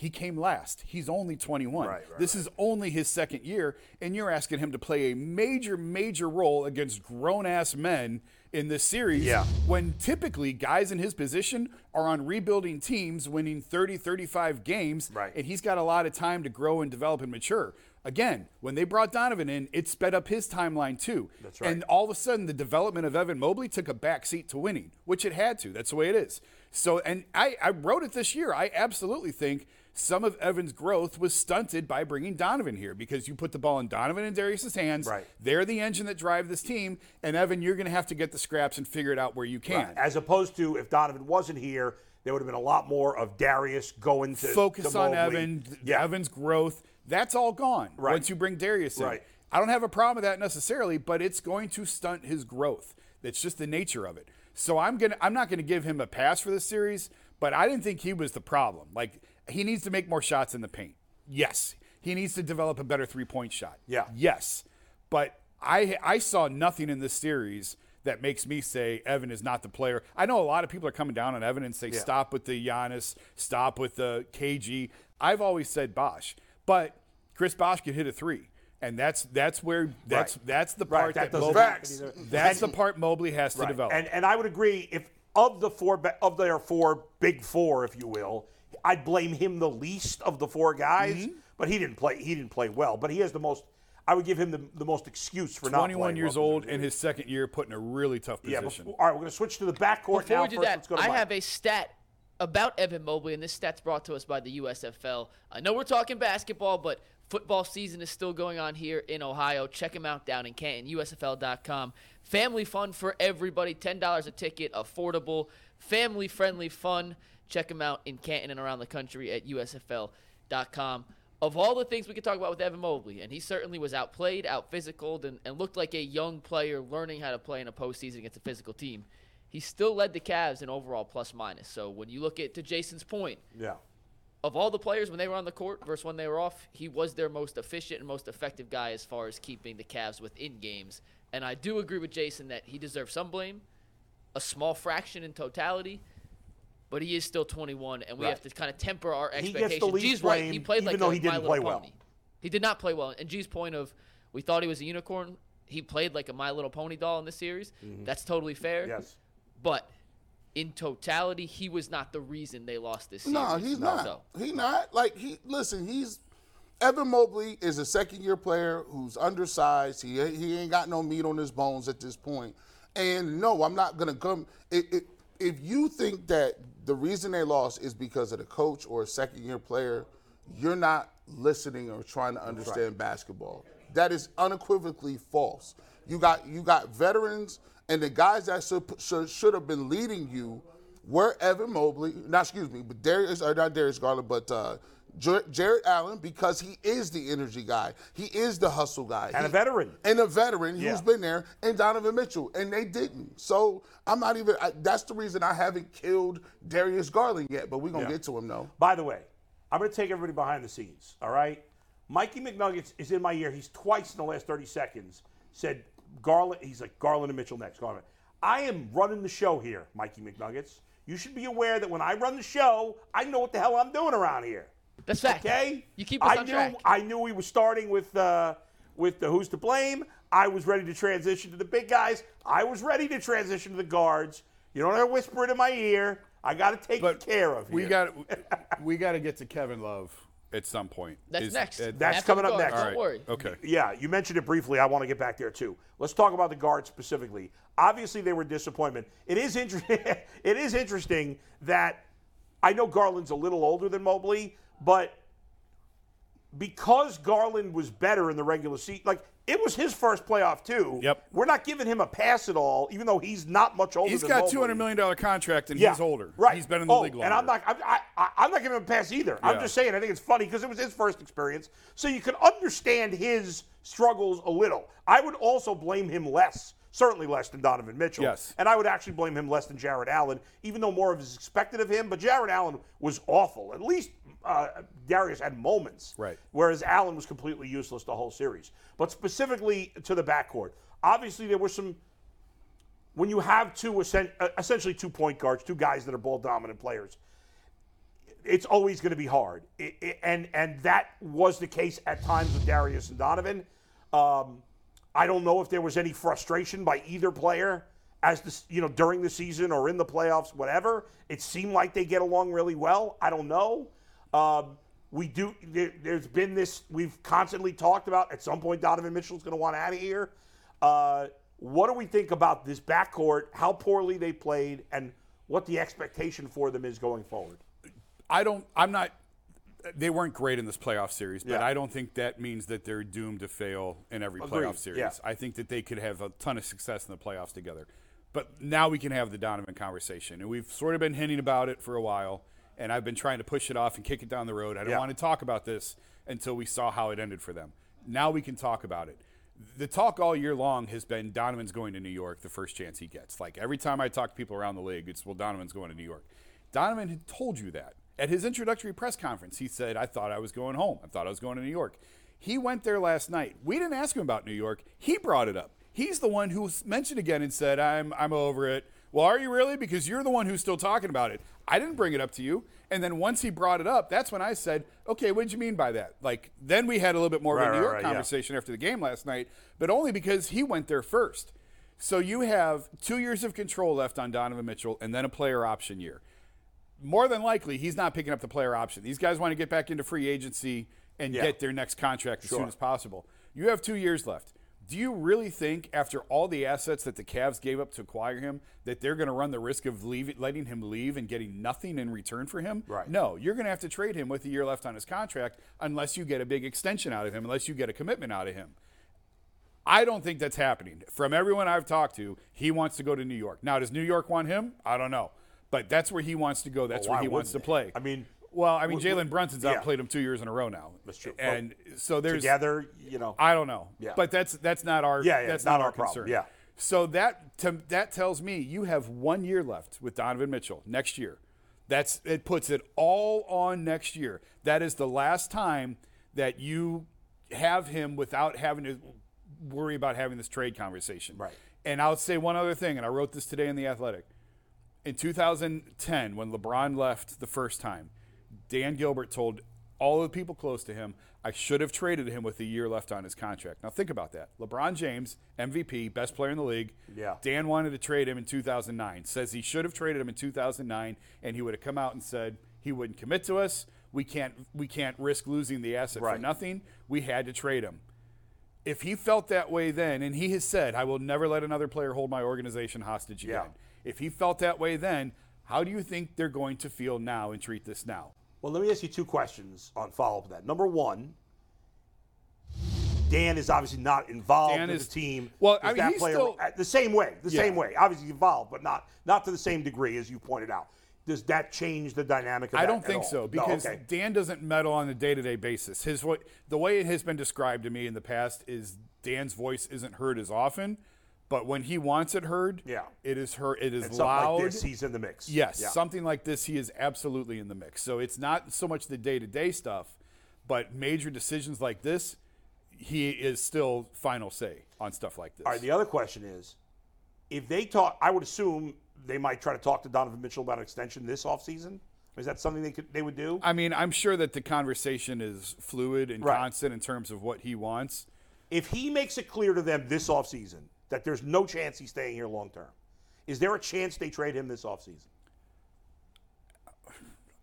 he came last. He's only 21. Right, right, this is only his second year, and you're asking him to play a major, major role against grown ass men in this series Yeah. when typically guys in his position are on rebuilding teams winning 30 35 games Right. and he's got a lot of time to grow and develop and mature again when they brought donovan in it sped up his timeline too That's right. and all of a sudden the development of evan mobley took a back seat to winning which it had to that's the way it is so and i, I wrote it this year i absolutely think some of Evan's growth was stunted by bringing Donovan here because you put the ball in Donovan and Darius's hands. Right. They're the engine that drive this team. And Evan, you're going to have to get the scraps and figure it out where you can. As opposed to if Donovan wasn't here, there would have been a lot more of Darius going to Focus to on Evan, Yeah. Evan's growth. That's all gone Right. once you bring Darius in. Right. I don't have a problem with that necessarily, but it's going to stunt his growth. That's just the nature of it. So I'm gonna I'm not gonna give him a pass for this series, but I didn't think he was the problem. Like he needs to make more shots in the paint. Yes. He needs to develop a better three point shot. Yeah. Yes. But I I saw nothing in this series that makes me say Evan is not the player. I know a lot of people are coming down on Evan and say stop with the Giannis, stop with the KG. I've always said Bosh, but Chris Bosh can hit a three. And that's that's where that's Right. that's the Right, part that that, Mobley, that's the part Mobley has to Right. develop. And and I would agree if of the four of their four big four, if you will, I'd blame him the least of the four guys. Mm-hmm. But he didn't play. He didn't play well. But he has the most. I would give him the, the most excuse for not 21 years well. old in his second year, put in a really tough Yeah. position. Before, all right, we're going to switch to the backcourt Before now. we do First, that, let's go to I Mike. have a stat about Evan Mobley, and this stat's brought to us by the USFL. I know we're talking basketball, but football season is still going on here in Ohio. Check him out down in Canton, USFL.com. Family fun for everybody, $10 a ticket, affordable, family friendly fun. Check him out in Canton and around the country at USFL.com. Of all the things we could talk about with Evan Mobley, and he certainly was outplayed, out physicaled, and, and looked like a young player learning how to play in a postseason against a physical team he still led the Cavs in overall plus minus. So when you look at to Jason's point, yeah. of all the players when they were on the court versus when they were off, he was their most efficient and most effective guy as far as keeping the Cavs within games. And I do agree with Jason that he deserves some blame, a small fraction in totality, but he is still 21, and we Right. have to kind of temper our expectations. He gets the expectations. least G's right; he blame, played even like though a he didn't My Little play well. Pony. He did not play well. And G's point of we thought he was a unicorn. He played like a My Little Pony doll in this series. That's totally fair. Mm-hmm. Yes. But in totality, he was not the reason they lost this series. No, he's not. So, He not. Like he listen, he's Evan Mobley is a second year player who's undersized. He he ain't got no meat on his bones at this point. And no, I'm not gonna come. If, if, if you think that the reason they lost is because of the coach or a second year player, you're not listening or trying to understand basketball. That is unequivocally false. You got you got veterans and the guys that should, should, should have been leading you were Evan Mobley, not excuse me, but Darius or not Darius Garland, but uh, Jar- Jarrett Allen because he is the energy guy, he is the hustle guy, And a veteran. and a veteran Yeah. who's been there, and Donovan Mitchell, and they didn't. So I'm not even. I, that's the reason I haven't killed Darius Garland yet, but we're gonna Yeah. get to him though. By the way, I'm going to take everybody behind the scenes. All right, Mikey McNuggets is in my ear. He's twice in the last 30 seconds said Garland. He's like Garland and Mitchell next. Garland. I am running the show here, Mikey McNuggets. You should be aware that when I run the show, I know what the hell I'm doing around here. That's fact. Okay, You keep us I on knew track. I knew we were starting with uh, with the who's to blame. I was ready to transition to the big guys. I was ready to transition to the guards. You don't have to whisper it in my ear. I got to take But care of we here. got we got to get to Kevin Love at some point. That's Is- next. it- That's After the coming up guards, next. Don't worry. Okay. Yeah, you mentioned it briefly. I want to get back there too. Let's talk about the guards specifically. Obviously, they were disappointment. It is interesting. it is interesting that I know Garland's a little older than Mobley, but because Garland was better in the regular season, like it was his first playoff too. Yep. We're not giving him a pass at all, even though he's not much older. He's got two hundred million dollar contract and Yeah, he's older. Right. He's been in the oh, league longer. And I'm not. I'm, I, I'm not giving him a pass either. I'm just saying. I think it's funny because it was his first experience, so you can understand his struggles a little. I would also blame him less, certainly less than Donovan Mitchell. Yes. And I would actually blame him less than Jarrett Allen, even though more of is expected of him. But Jarrett Allen was awful. At least uh, Darius had moments. Right. Whereas Allen was completely useless the whole series. But specifically to the backcourt, obviously there were some when you have two uh, essentially two point guards, two guys that are ball dominant players, it's always going to be hard. It, it- and and that was the case at times with Darius and Donovan. Um, I don't know if there was any frustration by either player as this, you know, during the season or in the playoffs, whatever. It seemed like they get along really well. I don't know. Um, we do. There, has been this. We've constantly talked about. At some point, Donovan Mitchell's going to want out of here. Uh, what do we think about this backcourt? How poorly they played, and what the expectation for them is going forward? I don't. I'm not. They weren't great in this playoff series, but Yeah. I don't think that means that they're doomed to fail in every Agreed, playoff series. yeah. I think that they could have a ton of success in the playoffs together. But now we can have the Donovan conversation, and we've sort of been hinting about it for a while. And I've been trying to push it off and kick it down the road. I don't Yeah. want to talk about this until we saw how it ended for them. Now we can talk about it. The talk all year long has been Donovan's going to New York the first chance he gets. Like every time I talk to people around the league, it's well, Donovan's going to New York. Donovan had told you that. At his introductory press conference, he said, I thought I was going home. I thought I was going to New York. He went there last night. We didn't ask him about New York. He brought it up. He's the one who mentioned again and said, I'm, I'm over it. Well, are you really? Because you're the one who's still talking about it. I didn't bring it up to you. And then once he brought it up, that's when I said, okay, what did you mean by that? Like, then we had a little bit more Right, of a New York right, yeah. conversation after the game last night, but only because he went there first. So you have two years of control left on Donovan Mitchell and then a player option year more than likely he's not picking up the player option. These guys want to get back into free agency and Yeah. get their next contract as Sure. soon as possible. You have two years left. Do you really think, after all the assets that the Cavs gave up to acquire him, that they're going to run the risk of leave, letting him leave and getting nothing in return for him? Right. No, you're going to have to trade him with a year left on his contract unless you get a big extension out of him, unless you get a commitment out of him. I don't think that's happening. From everyone I've talked to, he wants to go to New York. Now, does New York want him? I don't know. But that's where he wants to go. That's Well, where he wants to play. they? I mean, well, I mean, Jalen Brunson's yeah. outplayed him two years in a row now. That's true. And so there's Together, you know. I don't know. Yeah. But that's that's not our Yeah, yeah, that's not not, our our problem. concern. Yeah. So that to, that tells me you have one year left with Donovan Mitchell next year. That's it puts it all on next year. That is the last time that you have him without having to worry about having this trade conversation. Right. And I'll say one other thing, and I wrote this today in the Athletic. In 2010, when LeBron left the first time, Dan Gilbert told all the people close to him, I should have traded him with a year left on his contract. Now think about that. LeBron James, MVP, best player in the league. Yeah. Dan wanted to trade him in 2009. Says he should have traded him in 2009, and he would have come out and said he wouldn't commit to us. We can't we can't risk losing the asset Right. for nothing. We had to trade him. If he felt that way then, and he has said, I will never let another player hold my organization hostage Yeah. If he felt that way then, how do you think they're going to feel now and treat this now? Well, let me ask you two questions on follow up to that. Number one, Dan is obviously not involved Dan with is- the team. well, I mean, that he's player still- the same way, the Yeah. same way. Obviously involved, but not not to the same degree as you pointed out. Does that change the dynamic? Of I don't think all? so No, because okay. Dan doesn't meddle on a day-to-day basis. His the way it has been described to me in the past is Dan's voice isn't heard as often, but when he wants it heard, Yeah. it is heard. It is And loud. like this, he's in the mix. Yes, Yeah. something like this, he is absolutely in the mix. So it's not so much the day to day stuff, but major decisions like this, he is still final say on stuff like this. All right. The other question is, if they talk, I would assume they might try to talk to Donovan Mitchell about an extension this offseason. Is that something they could they would do? I mean, I'm sure that the conversation is fluid and Right. constant in terms of what he wants. if he makes it clear to them this offseason that there's no chance he's staying here long term, is there a chance they trade him this offseason?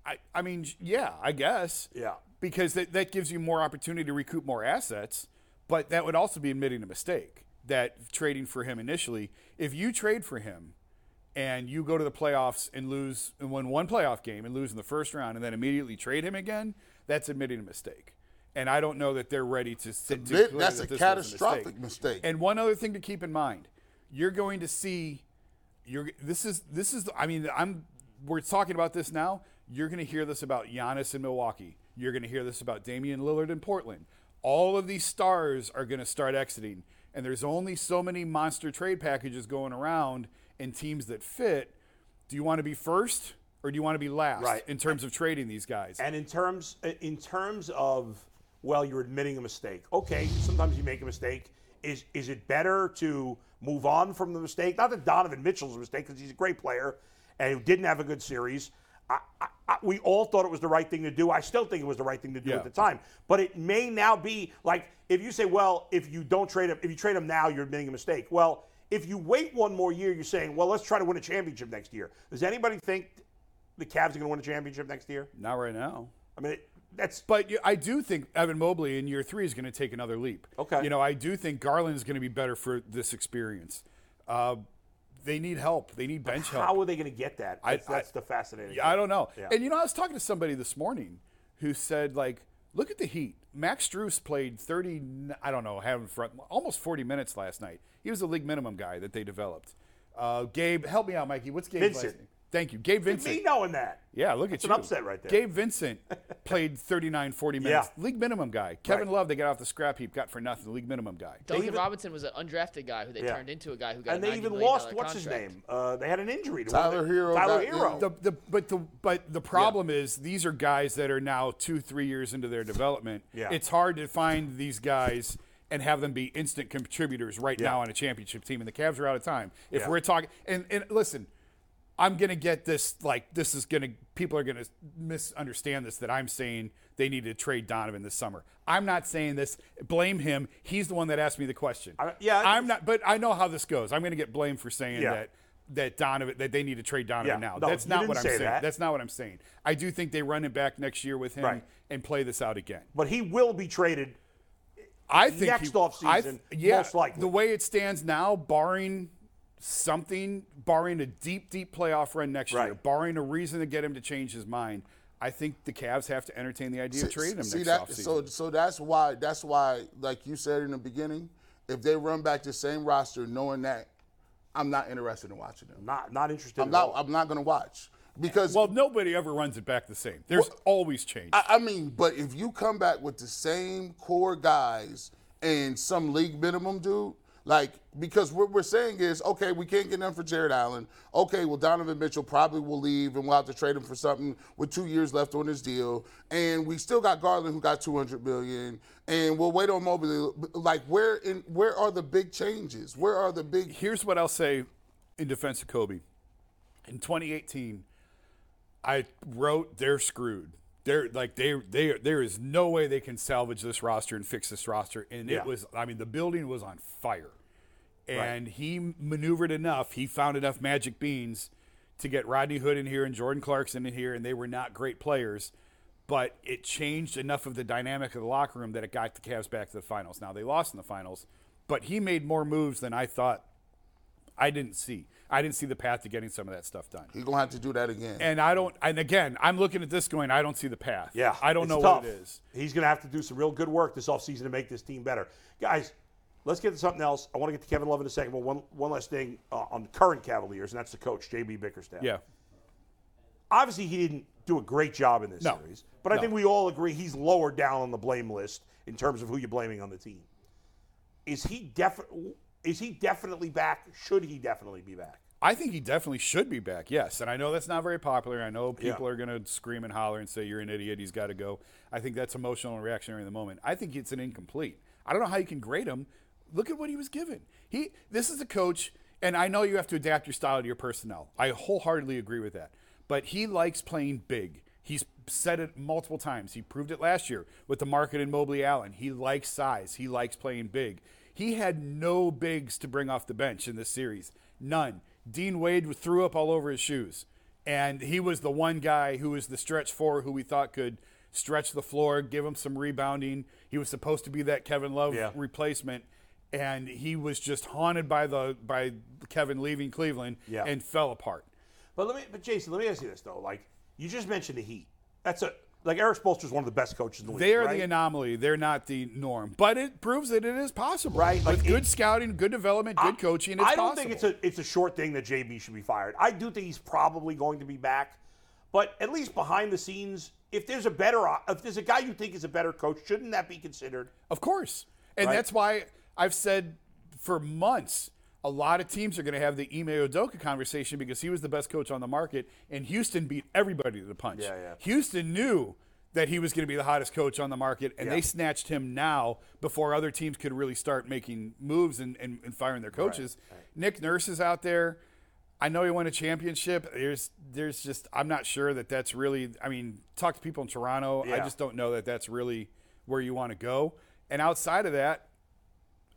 I, I mean, yeah, I guess. Yeah. Because that, that gives you more opportunity to recoup more assets, but that would also be admitting a mistake that trading for him initially. If you trade for him and you go to the playoffs and lose and win one playoff game and lose in the first round and then immediately trade him again, that's admitting a mistake. And I don't know that they're ready to sit. to Admit that's that a this was catastrophic mistake. And one other thing to keep in mind, you're going to see you're this is this is I mean I'm we're talking about this now. You're going to hear this about Giannis in Milwaukee. You're going to hear this about Damian Lillard in Portland. All of these stars are going to start exiting, and there's only so many monster trade packages going around and teams that fit. Do you want to be first or do you want to be last Right. in terms of trading these guys? And in terms in terms of well, you're admitting a mistake. Okay, sometimes you make a mistake. Is is it better to move on from the mistake? Not that Donovan Mitchell's a mistake because he's a great player and who didn't have a good series. I, I, I, we all thought it was the right thing to do. I still think it was the right thing to do Yeah. at the time. But it may now be like if you say, well, if you don't trade him, if you trade him now, you're admitting a mistake. Well, if you wait one more year, you're saying, well, let's try to win a championship next year. Does anybody think the Cavs are going to win a championship next year? Not right now. I mean, that's But you- I do think Evan Mobley in year three is going to take another leap. Okay. You know, I do think Garland is going to be better for this experience. Uh, they need help. They need bench help. how are they going to get that? I- That's, that's I- the fascinating. Yeah, I don't know. Yeah. And you know, I was talking to somebody this morning who said, like, look at the Heat. Max Strus played 30, I don't know, having front almost 40 minutes last night. He was a league minimum guy that they developed. Uh, Gabe, help me out, Mikey. What's Gabe's last Vincent. name? Thank you, Gabe Vincent. me knowing that. Yeah, look That's at you. an upset right there. Gabe Vincent played 39, 40 minutes. Yeah. League minimum guy. Kevin Right. Love, they got off the scrap heap, got for nothing. League minimum guy. Duncan even- Robinson was an undrafted guy who they Yeah. turned into a guy who got And a they even lost what's his name? Uh, they had an injury. To one Tyler the- Herro Tyler got- Herro. The, the, but the but the problem is these are guys that are now two three years into their development. Yeah. It's hard to find these guys and have them be instant contributors right Yeah. now on a championship team. And the Cavs are out of time. If Yeah. we're talking and, and listen, I'm gonna get this like this is gonna people are gonna misunderstand this that I'm saying they need to trade Donovan this summer. I'm not saying this. Blame him. He's the one that asked me the question. I- yeah, I'm not. But I know how this goes. I'm gonna get blamed for saying Yeah. that that Donovan that they need to trade Donovan Yeah. now. No, That's not what I'm say saying. that. That's not what I'm saying. I do think they run it back next year with him Right. and play this out again. but he will be traded. I think Next he, offseason, th- yeah, most likely. The way it stands now, barring something, barring a deep, deep playoff run next year, barring a reason to get him to change his mind, I think the Cavs have to entertain the idea of trading him See next that? offseason. So so that's why that's why like you said in the beginning, if they run back the same roster, knowing that, I'm not interested in watching them. Not not interested. I'm at not. all. I'm not going to watch because well, nobody ever runs it back the same. There's always change. I, I mean, but if you come back with the same core guys and some league minimum dude, like because what we're saying is, okay, we can't get them for Jarrett Allen. Okay, well Donovan Mitchell probably will leave, and we'll have to trade him for something with two years left on his deal. And we still got Garland who got 200 million, and we'll wait on Mobley. Like where in where are the big changes? Where are the big? Here's what I'll say in defense of Koby. In 2018, I wrote they're screwed. They're like they they there is no way they can salvage this roster and fix this roster. And Yeah. it was I mean the building was on fire. And he maneuvered enough, he found enough magic beans to get Rodney Hood in here and Jordan Clarkson in here, and they were not great players. But it changed enough of the dynamic of the locker room that it got the Cavs back to the finals. Now they lost in the finals, but he made more moves than I thought I didn't see. I didn't see the path to getting some of that stuff done. He's gonna have to do that again. And I don't. And again, I'm looking at this going. I don't see the path. Yeah, I don't know tough. what it is. He's going to have to do some real good work this offseason to make this team better. Guys, let's get to something else. I want to get to Kevin Love in a second, but one, one last thing uh, on the current Cavaliers, and that's the coach, J.B. Bickerstaff. Yeah. Obviously, he didn't do a great job in this No. series, but I think we all agree he's lower down on the blame list in terms of who you're blaming on the team. Is he definitely? Is he definitely back? Should he definitely be back? I think he definitely should be back. Yes, and I know that's not very popular. I know people Yeah. are going to scream and holler and say you're an idiot. He's got to go. I think that's emotional and reactionary in the moment. I think it's an incomplete. I don't know how you can grade him. Look at what he was given. He. This is a coach, and I know you have to adapt your style to your personnel. I wholeheartedly agree with that. But he likes playing big. He's said it multiple times. He proved it last year with the Markkanen Mobley Allen. He likes size. He likes playing big. He had no bigs to bring off the bench in this series. None. Dean Wade threw up all over his shoes. And he was the one guy who was the stretch four who we thought could stretch the floor, give him some rebounding. He was supposed to be that Kevin Love Yeah. replacement. And he was just haunted by the by Kevin leaving Cleveland Yeah. and fell apart. But let me, but Jason, let me ask you this though. Like you just mentioned the Heat. That's a like Erik Spoelstra is one of the best coaches in the league. They are right? the anomaly. They're not the norm. But it proves that it is possible. Right, like With it- good scouting, good development, good coaching, it's I don't possible. think it's a it's a short thing that JB should be fired. I do think he's probably going to be back, but at least behind the scenes, if there's a better if there's a guy you think is a better coach, shouldn't that be considered? Of course. And Right. that's why I've said for months a lot of teams are going to have the Ime Udoka conversation because he was the best coach on the market, and Houston beat everybody to the punch. Yeah, yeah. Houston knew that he was going to be the hottest coach on the market, and Yeah. they snatched him now before other teams could really start making moves and, and, and firing their coaches. Nick Nurse is out there. I know he won a championship. There's, there's just, I'm not sure that that's really. I mean, talk to people in Toronto. Yeah. I just don't know that that's really where you want to go. And outside of that,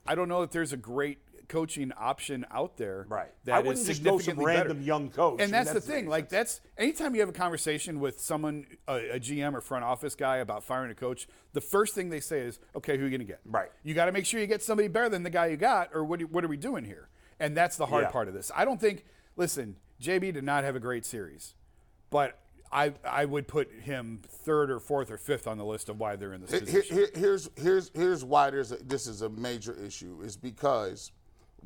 I don't know that there's a great coaching option out there. Right. That I wouldn't just go some significantly random better. young coach. And I mean, that's, that's the thing. Like that's anytime you have a conversation with someone, a, a GM or front office guy about firing a coach, the first thing they say is, "Okay, who are you going to get?" Right. You got to make sure you get somebody better than the guy you got, or what? What are we doing here? And that's the hard Yeah. part of this. I don't think. Listen, JB did not have a great series, but I I would put him third or fourth or fifth on the list of why they're in this position. here- here's here's here's why there's a, this is a major issue is because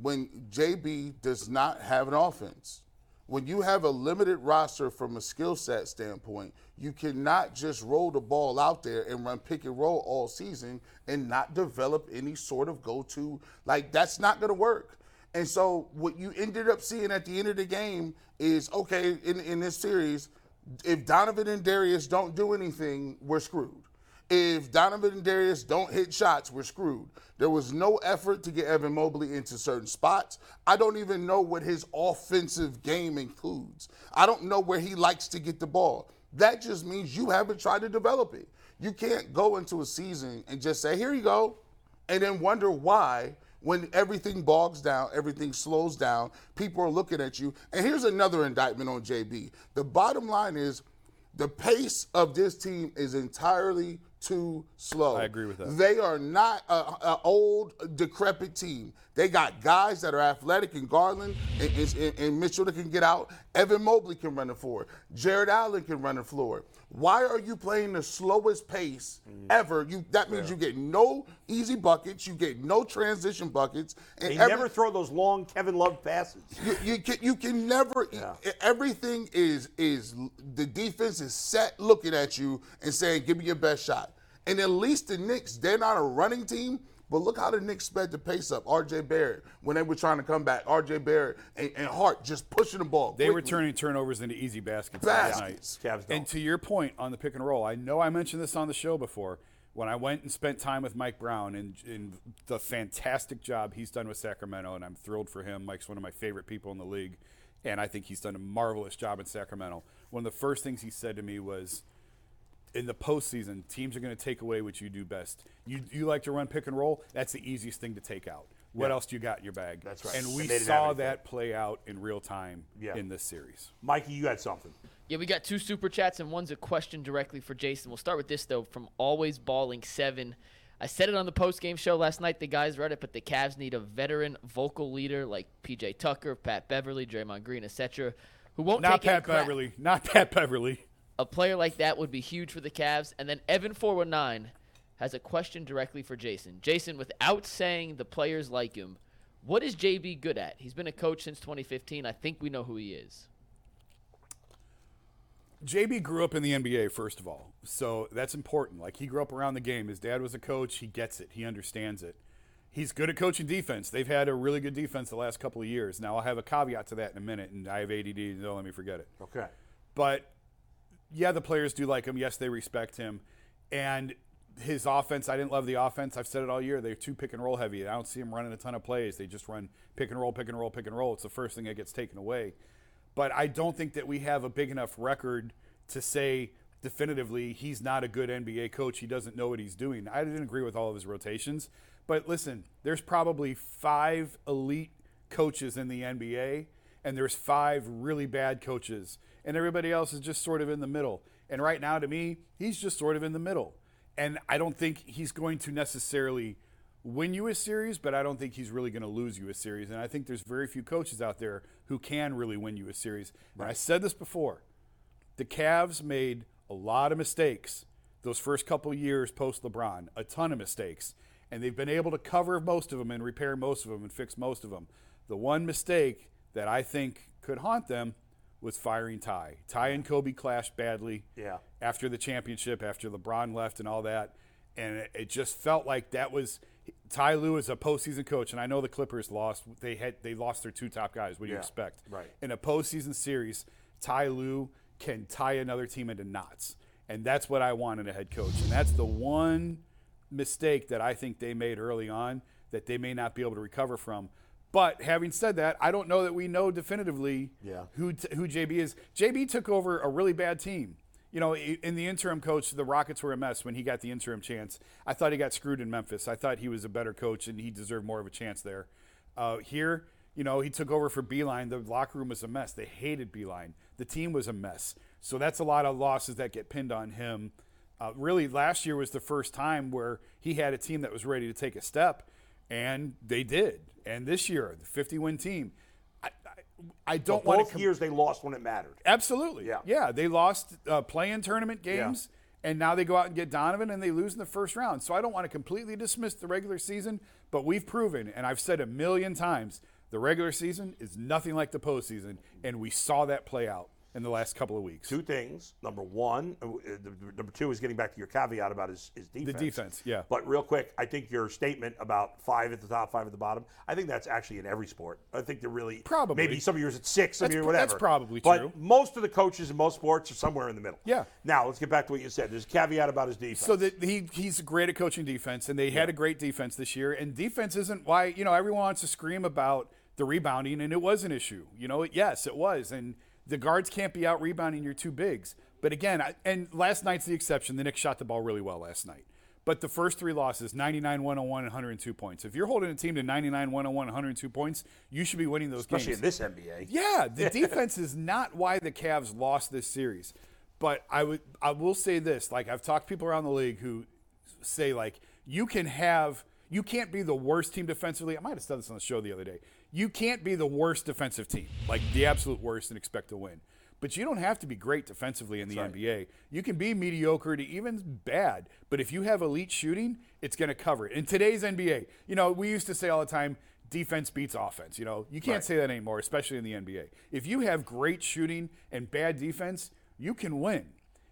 when JB does not have an offense, when you have a limited roster from a skill set standpoint, you cannot just roll the ball out there and run pick and roll all season and not develop any sort of go-to. Like that's not going to work. And so what you ended up seeing at the end of the game is okay in in this series, if Donovan and Darius don't do anything, we're screwed. If Donovan and Darius don't hit shots, we're screwed. There was no effort to get Evan Mobley into certain spots. I don't even know what his offensive game includes. I don't know where he likes to get the ball. That just means you haven't tried to develop it. You can't go into a season and just say, here you go, and then wonder why when everything bogs down, everything slows down, people are looking at you. And here's another indictment on JB. The bottom line is the pace of this team is entirely too slow. I agree with that. They are not an old, decrepit team. They got guys that are athletic and Garland and, and, and Mitchell that can get out. Evan Mobley can run the floor. Jarrett Allen can run the floor. Why are you playing the slowest pace Mm. ever? You that means you get no easy buckets, you get no transition buckets, and They every- never throw those long Kevin Love passes. you, you can you can never Yeah. everything is is the defense is set looking at you and saying give me your best shot and at least the Knicks they're not a running team but look how the Knicks sped the pace up RJ Barrett when they were trying to come back RJ Barrett and, and Hart just pushing the ball They were turning turnovers into easy baskets. Baskets. Cavs. And to your point on the pick and roll, I know I mentioned this on the show before. When I went and spent time with Mike Brown and, and the fantastic job he's done with Sacramento, and I'm thrilled for him. Mike's one of my favorite people in the league, and I think he's done a marvelous job in Sacramento. One of the first things he said to me was, in the postseason, teams are going to take away what you do best. You you like to run pick and roll. That's the easiest thing to take out. What Yeah. else do you got in your bag? That's right. And we made saw that play out in real time Yeah. in this series. Mikey, you had something. Yeah, we got two super chats and one's a question directly for Jason. We'll start with this though from Always Balling Seven. I said it on the post game show last night. The guys read it, but the Cavs need a veteran vocal leader like PJ Tucker, Pat Beverley, Draymond Green, etc., who won't Not take any Pat crap. Beverley. Not Pat Beverley. A player like that would be huge for the Cavs. And then Evan four one nine has a question directly for Jason. Jason, without saying the players like him, what is JB good at? He's been a coach since 2015. I think we know who he is. JB grew up in the NBA, first of all. So that's important. Like, he grew up around the game. His dad was a coach. He gets it, he understands it. He's good at coaching defense. They've had a really good defense the last couple of years. Now, I'll have a caveat to that in a minute, and I have ADD, don't let me forget it. Okay. But yeah, the players do like him. Yes, they respect him. And his offense, I didn't love the offense. I've said it all year. They're too pick and roll heavy. I don't see him running a ton of plays. They just run pick and roll, pick and roll, pick and roll. It's the first thing that gets taken away. But I don't think that we have a big enough record to say definitively he's not a good NBA coach. He doesn't know what he's doing. I didn't agree with all of his rotations. But listen, there's probably five elite coaches in the NBA, and there's five really bad coaches, and everybody else is just sort of in the middle. And right now, to me, he's just sort of in the middle. And I don't think he's going to necessarily win you a series, but I don't think he's really going to lose you a series. And I think there's very few coaches out there who can really win you a series. And I said this before the Cavs made a lot of mistakes those first couple years post LeBron, a ton of mistakes. And they've been able to cover most of them and repair most of them and fix most of them. The one mistake that I think could haunt them was firing Ty. Ty and Koby clashed badly Yeah. after the championship, after LeBron left and all that. And it, it just felt like that was Ty Lue is a postseason coach, and I know the Clippers lost. They had they lost their two top guys. What do you expect? right. In a postseason series, Ty Lue can tie another team into knots, and that's what I want in a head coach. And that's the one mistake that I think they made early on that they may not be able to recover from. But having said that, I don't know that we know definitively Yeah. who t- who JB is. JB took over a really bad team. You know, in the interim coach, the Rockets were a mess when he got the interim chance. I thought he got screwed in Memphis. I thought he was a better coach and he deserved more of a chance there. Uh, here, you know, he took over for Beilein. The locker room was a mess. They hated Beilein. The team was a mess. So that's a lot of losses that get pinned on him. Uh, really, last year was the first time where he had a team that was ready to take a step, and they did. And this year, the 50 win team, I, I, I don't But want both to. com- years they lost when it mattered. Absolutely. Yeah. Yeah. They lost uh, play-in tournament games, and now they go out and get Donovan, and they lose in the first round. So I don't want to completely dismiss the regular season, but we've proven, and I've said a million times, the regular season is nothing like the postseason, and we saw that play out in the last couple of weeks. Two things. Number one, uh, the- the- number two is getting back to your caveat about his, his defense. The defense, yeah. But real quick, I think your statement about five at the top, five at the bottom, I think that's actually in every sport. I think they're really Probably. maybe some of years at six, some years whatever. that's probably but true. But most of the coaches in most sports are somewhere in the middle. Yeah. Now let's get back to what you said. There's a caveat about his defense. So that he he's great at coaching defense, and they had a great defense this year. And defense isn't why you know everyone wants to scream about the rebounding, and it was an issue. You know, yes, it was, and the guards can't be out rebounding your two bigs. But again, I, and last night's the exception. The Knicks shot the ball really well last night. But the first three losses 99, 101, and 102 points. If you're holding a team to 99, 101, 102 points, you should be winning those especially games. Especially in this NBA. Yeah, the defense is not why the Cavs lost this series. But I would I will say this, like I've talked to people around the league who say like you can have you can't be the worst team defensively. I might have said this on the show the other day. You can't be the worst defensive team, like the absolute worst and expect to win. But you don't have to be great defensively in the NBA. You can be mediocre to even bad, but if you have elite shooting, it's going to cover it. In today's NBA, you know, we used to say all the time defense beats offense. You know, you can't say that anymore, especially in the NBA. If you have great shooting and bad defense, you can win.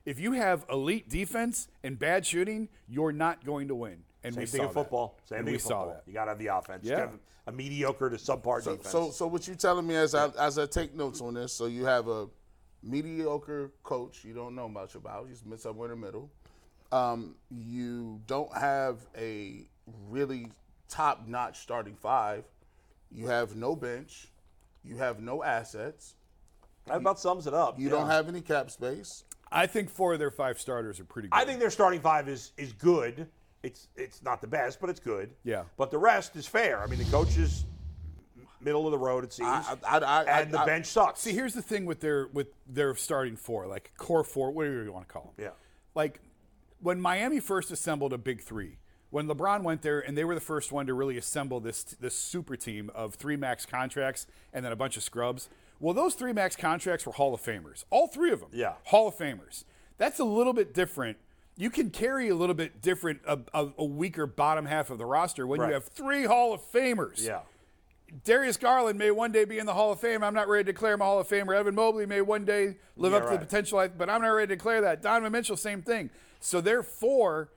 If you have elite defense and bad shooting, you're not going to win. And Same we thing saw in that. football. Same And thing we in saw football. that. You got to have the offense. Yeah. You have a mediocre to subpar So, defense. so, so what you telling me as I, as I take notes on this? So you have a mediocre coach you don't know much about. He's been somewhere in the middle. Um, you don't have a really top-notch starting five. You have no bench. You have no assets. that about sums it up. You yeah. don't have any cap space. I think four of their five starters are pretty good. I think their starting five is is good. It's it's not the best, but it's good. Yeah. But the rest is fair. I mean, the coach is middle of the road, it seems, I, I, I, and the bench sucks. See, here's the thing with their with their starting four, like core four, whatever you want to call them. Yeah. Like when Miami first assembled a big three, when LeBron went there and they were the first one to really assemble this this super team of three max contracts and then a bunch of scrubs. Well, those three max contracts were Hall of Famers, all three of them. Yeah. Hall of Famers. That's a little bit different. You can carry a little bit different, a, a, a weaker bottom half of the roster when Right. you have three Hall of Famers. yeah. Darius Garland may one day be in the Hall of Fame. I'm not ready to declare him a Hall of Famer. Evan Mobley may one day live Yeah, up to right. the potential, but I'm not ready to declare that. Donovan Mitchell, same thing. So their four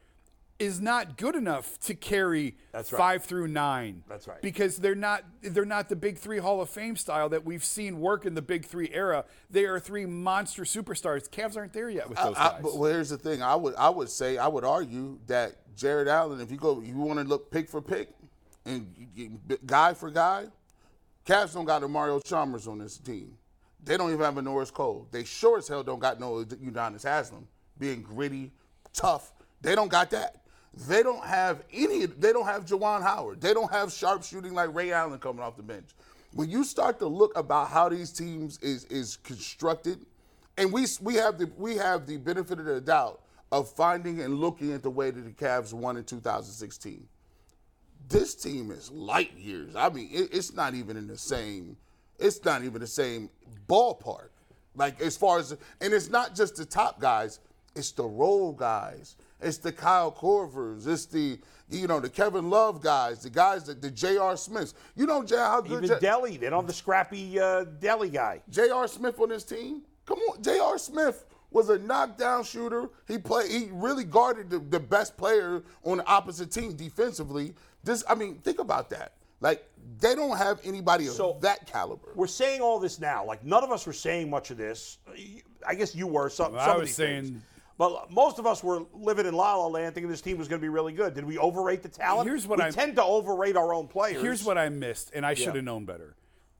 is not good enough to carry right. five through nine. That's right. Because they're not they're not the big three Hall of Fame style that we've seen work in the big three era. They are three monster superstars. Cavs aren't there yet with those I- guys. but well, here's the thing. I would I would say I would argue that Jarrett Allen, if you go, you want to look pick for pick, and guy for guy, Cavs don't got a Mario Chalmers on this team. They don't even have a Norris Cole. They sure as hell don't got no Udonis Haslem being gritty, tough. They don't got that. They don't have any. They don't have Juwan Howard. They don't have sharp shooting like Ray Allen coming off the bench. When you start to look about how these teams is is constructed, and we we have the we have the benefit of the doubt of finding and looking at the way that the Cavs won in 2016. This team is light years. I mean, it, it's not even in the same. It's not even the same ballpark. Like as far as, and it's not just the top guys. It's the role guys. It's the Kyle Korvers. It's the you know the Kevin Love guys. The guys that the J.R. Smiths. You know J- how good Even J- Delly, they don't have the scrappy uh, Delly guy. J.R. Smith on this team? Come on, J.R. Smith was a knockdown shooter. He played. He really guarded the, the best player on the opposite team defensively. This, I mean, think about that. Like they don't have anybody So- of that caliber. We're saying all this now. Like none of us were saying much of this. I guess you were. Some, Well, some I of was these saying- things. But most of us were living in La La Land thinking this team was going to be really good. Did we overrate the talent? Here's what we I'm- tend to overrate our own players. Here's what I missed, and I should have known better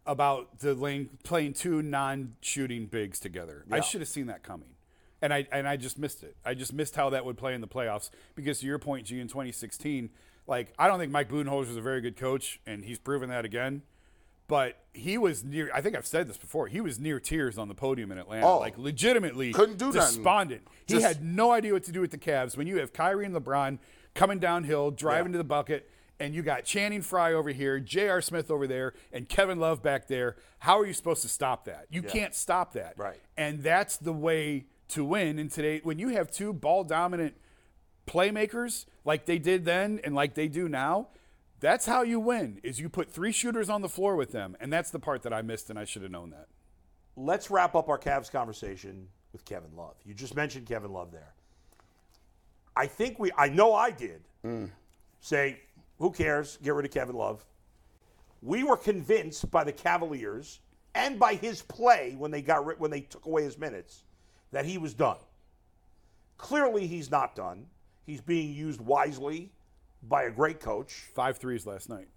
about the lane playing two non-shooting bigs together. I should have seen that coming, and I and I just missed it. I just missed how that would play in the playoffs because to your point, G in 2016, Like I don't think Mike Budenholzer is a very good coach, and he's proven that again. But he was near. I think I've said this before. He was near tears on the podium in Atlanta. Oh. like legitimately Couldn't do nothing. despondent. he Just- had no idea what to do with the Cavs when you have Kyrie and LeBron coming downhill, driving to the bucket, and you got Channing Frye over here, J.R. Smith over there, and Kevin Love back there. How are you supposed to stop that? You can't stop that. Right. And that's the way to win in today. When you have two ball dominant playmakers like they did then and like they do now, that's how you win. Is you put three shooters on the floor with them, and that's the part that I missed, and I should have known that. let's wrap up our Cavs conversation with Kevin Love. You just mentioned Kevin Love there. I think we, I know I did, say, who cares? Get rid of Kevin Love. We were convinced by the Cavaliers and by his play when they got rid, when they took away his minutes that he was done. Clearly, he's not done. He's being used wisely by a great coach. Five threes last night.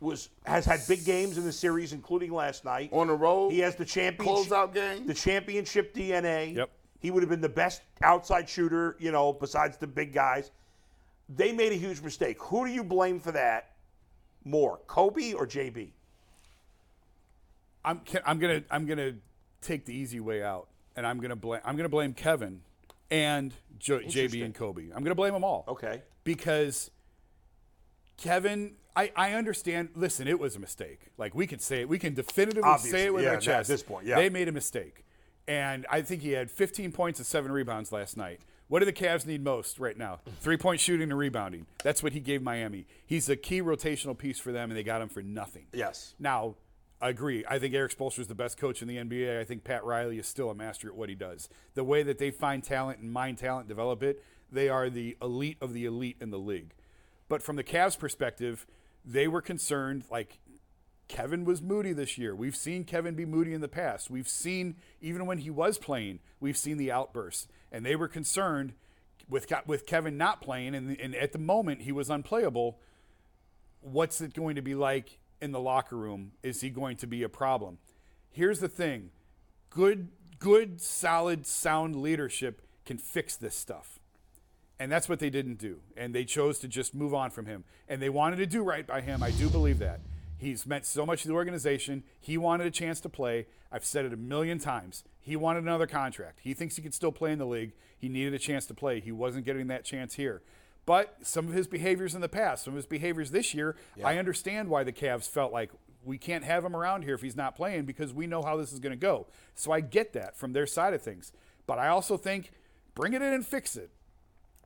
Was has had big games in the series, including last night. On the road, He has the championship closeout game. the championship DNA. Yep. He would have been the best outside shooter, you know, besides the big guys. They made a huge mistake. Who do you blame for that more, Koby or JB? I'm can- I'm gonna I'm gonna take the easy way out, and I'm gonna blame I'm gonna blame Kevin and jo- JB and Koby. I'm gonna blame them all. Okay. because Kevin, I, I understand. Listen, it was a mistake. Like we can say it, we can definitively Obviously, say it with yeah, our at chest. this point, yeah. they made a mistake, and I think he had 15 points and seven rebounds last night. What do the Cavs need most right now? Three point shooting and rebounding. That's what he gave Miami. He's a key rotational piece for them, and they got him for nothing. Yes. Now, I agree. I think Erik Spoelstra is the best coach in the NBA. I think Pat Riley is still a master at what he does. The way that they find talent and mine talent, develop it, they are the elite of the elite in the league. But from the Cavs' perspective, they were concerned like Kevin was moody this year. We've seen Kevin be moody in the past. We've seen even when he was playing, we've seen the outbursts, and they were concerned with with Kevin not playing, and, and at the moment he was unplayable what's it going to be like in the locker room? Is he going to be a problem? Here's the thing good, good, solid, sound leadership can fix this stuff. And that's what they didn't do. And they chose to just move on from him. And they wanted to do right by him. I do believe that. He's meant so much to the organization. He wanted a chance to play. I've said it a million times. He wanted another contract. He thinks he could still play in the league. He needed a chance to play. He wasn't getting that chance here. But some of his behaviors in the past, some of his behaviors this year, I understand why the Cavs felt like we can't have him around here if he's not playing because we know how this is going to go. So I get that from their side of things. But I also think bring it in and fix it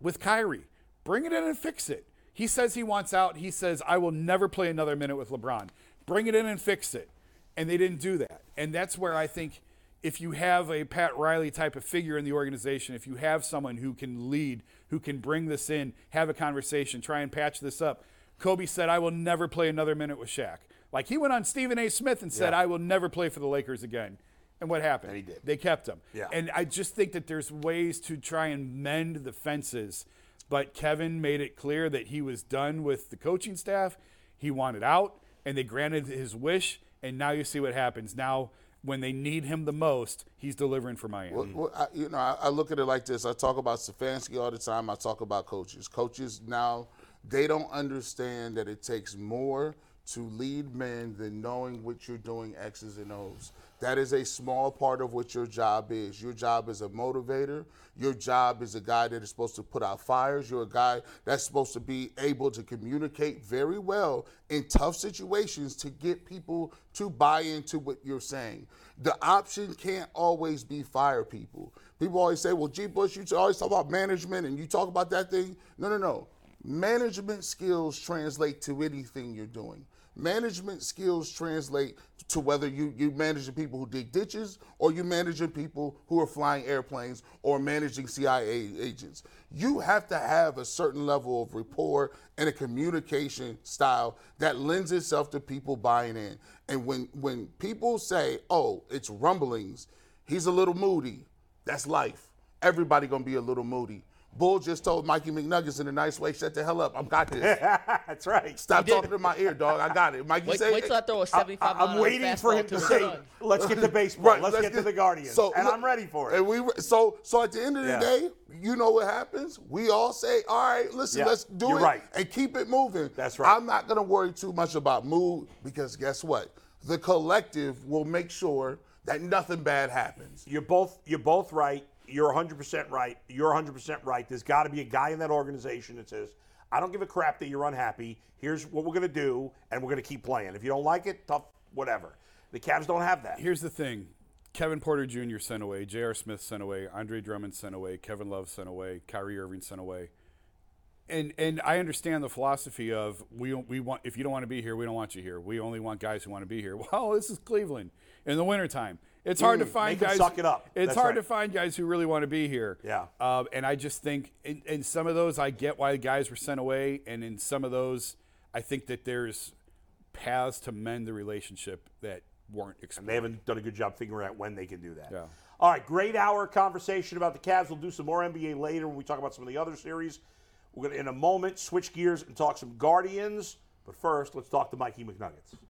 with Kyrie. Bring it in and fix it. He says he wants out. He says, I will never play another minute with LeBron. Bring it in and fix it. And they didn't do that. And that's where I think if you have a Pat Riley type of figure in the organization, if you have someone who can lead, who can bring this in, have a conversation, try and patch this up. Kobe said, I will never play another minute with Shaq. Like he went on Stephen A. Smith and said, Yeah. I will never play for the Lakers again. And what happened? And he did. They kept him. Yeah. And I just think that there's ways to try and mend the fences. But Kevin made it clear that he was done with the coaching staff. He wanted out, and they granted his wish. And now you see what happens. Now, when they need him the most, he's delivering for Miami. Well, well, I, you know, I, I look at it like this. I talk about Stefanski all the time. I talk about coaches. Coaches now, they don't understand that it takes more to lead men than knowing what you're doing X's and O's. That is a small part of what your job is. Your job is a motivator. Your job is a guy that is supposed to put out fires. You're a guy that's supposed to be able to communicate very well in tough situations to get people to buy into what you're saying. The option can't always be fire people. People always say, well, G. Bush, you always talk about management and you talk about that thing. No, no, no. Management skills translate to anything you're doing. Management skills translate to whether you you managing people who dig ditches or you managing people who are flying airplanes or managing CIA agents. You have to have a certain level of rapport and a communication style that lends itself to people buying in. And when when people say, "Oh, it's rumblings," he's a little moody. That's life. Everybody gonna be a little moody. Bull just told Mikey McNuggets in a nice way, shut the hell up. I'm got this. That's right. Stop did. talking to my ear, dog. I got it. Mikey Wait, said, wait till I throw a 75 I'm waiting for him to say, "Let's get to baseball. Right, let's, get, to the Guardians," So, and look, I'm ready for it. And we so so at the end of the Yeah. day, you know what happens? We all say, "All right, listen, Yeah, let's do it right. and keep it moving." That's right. I'm not gonna worry too much about mood because guess what? The collective will make sure that nothing bad happens. You're both you're both right. You're 100% right. You're 100% right. There's got to be a guy in that organization that says, "I don't give a crap that you're unhappy. Here's what we're going to do, and we're going to keep playing. If you don't like it, tough, whatever." The Cavs don't have that. Here's the thing. Kevin Porter Jr. sent away, J.R. Smith sent away, Andre Drummond sent away, Kevin Love sent away, Kyrie Irving sent away. And and I understand the philosophy of we we want if you don't want to be here, we don't want you here. We only want guys who want to be here. Well, this is Cleveland in the wintertime. It's hard to find Mm, 'em guys. suck it up. It's That's hard right. to find guys who really want to be here. Yeah. Um, and I just think in, in some of those, I get why the guys were sent away, and in some of those, I think that there's paths to mend the relationship that weren't explored. And they haven't done a good job figuring out when they can do that. Yeah. All right, great hour conversation about the Cavs. We'll do some more NBA later when we talk about some of the other series. We're going to, in a moment, switch gears and talk some Guardians. But first, let's talk to Mikey McNuggets.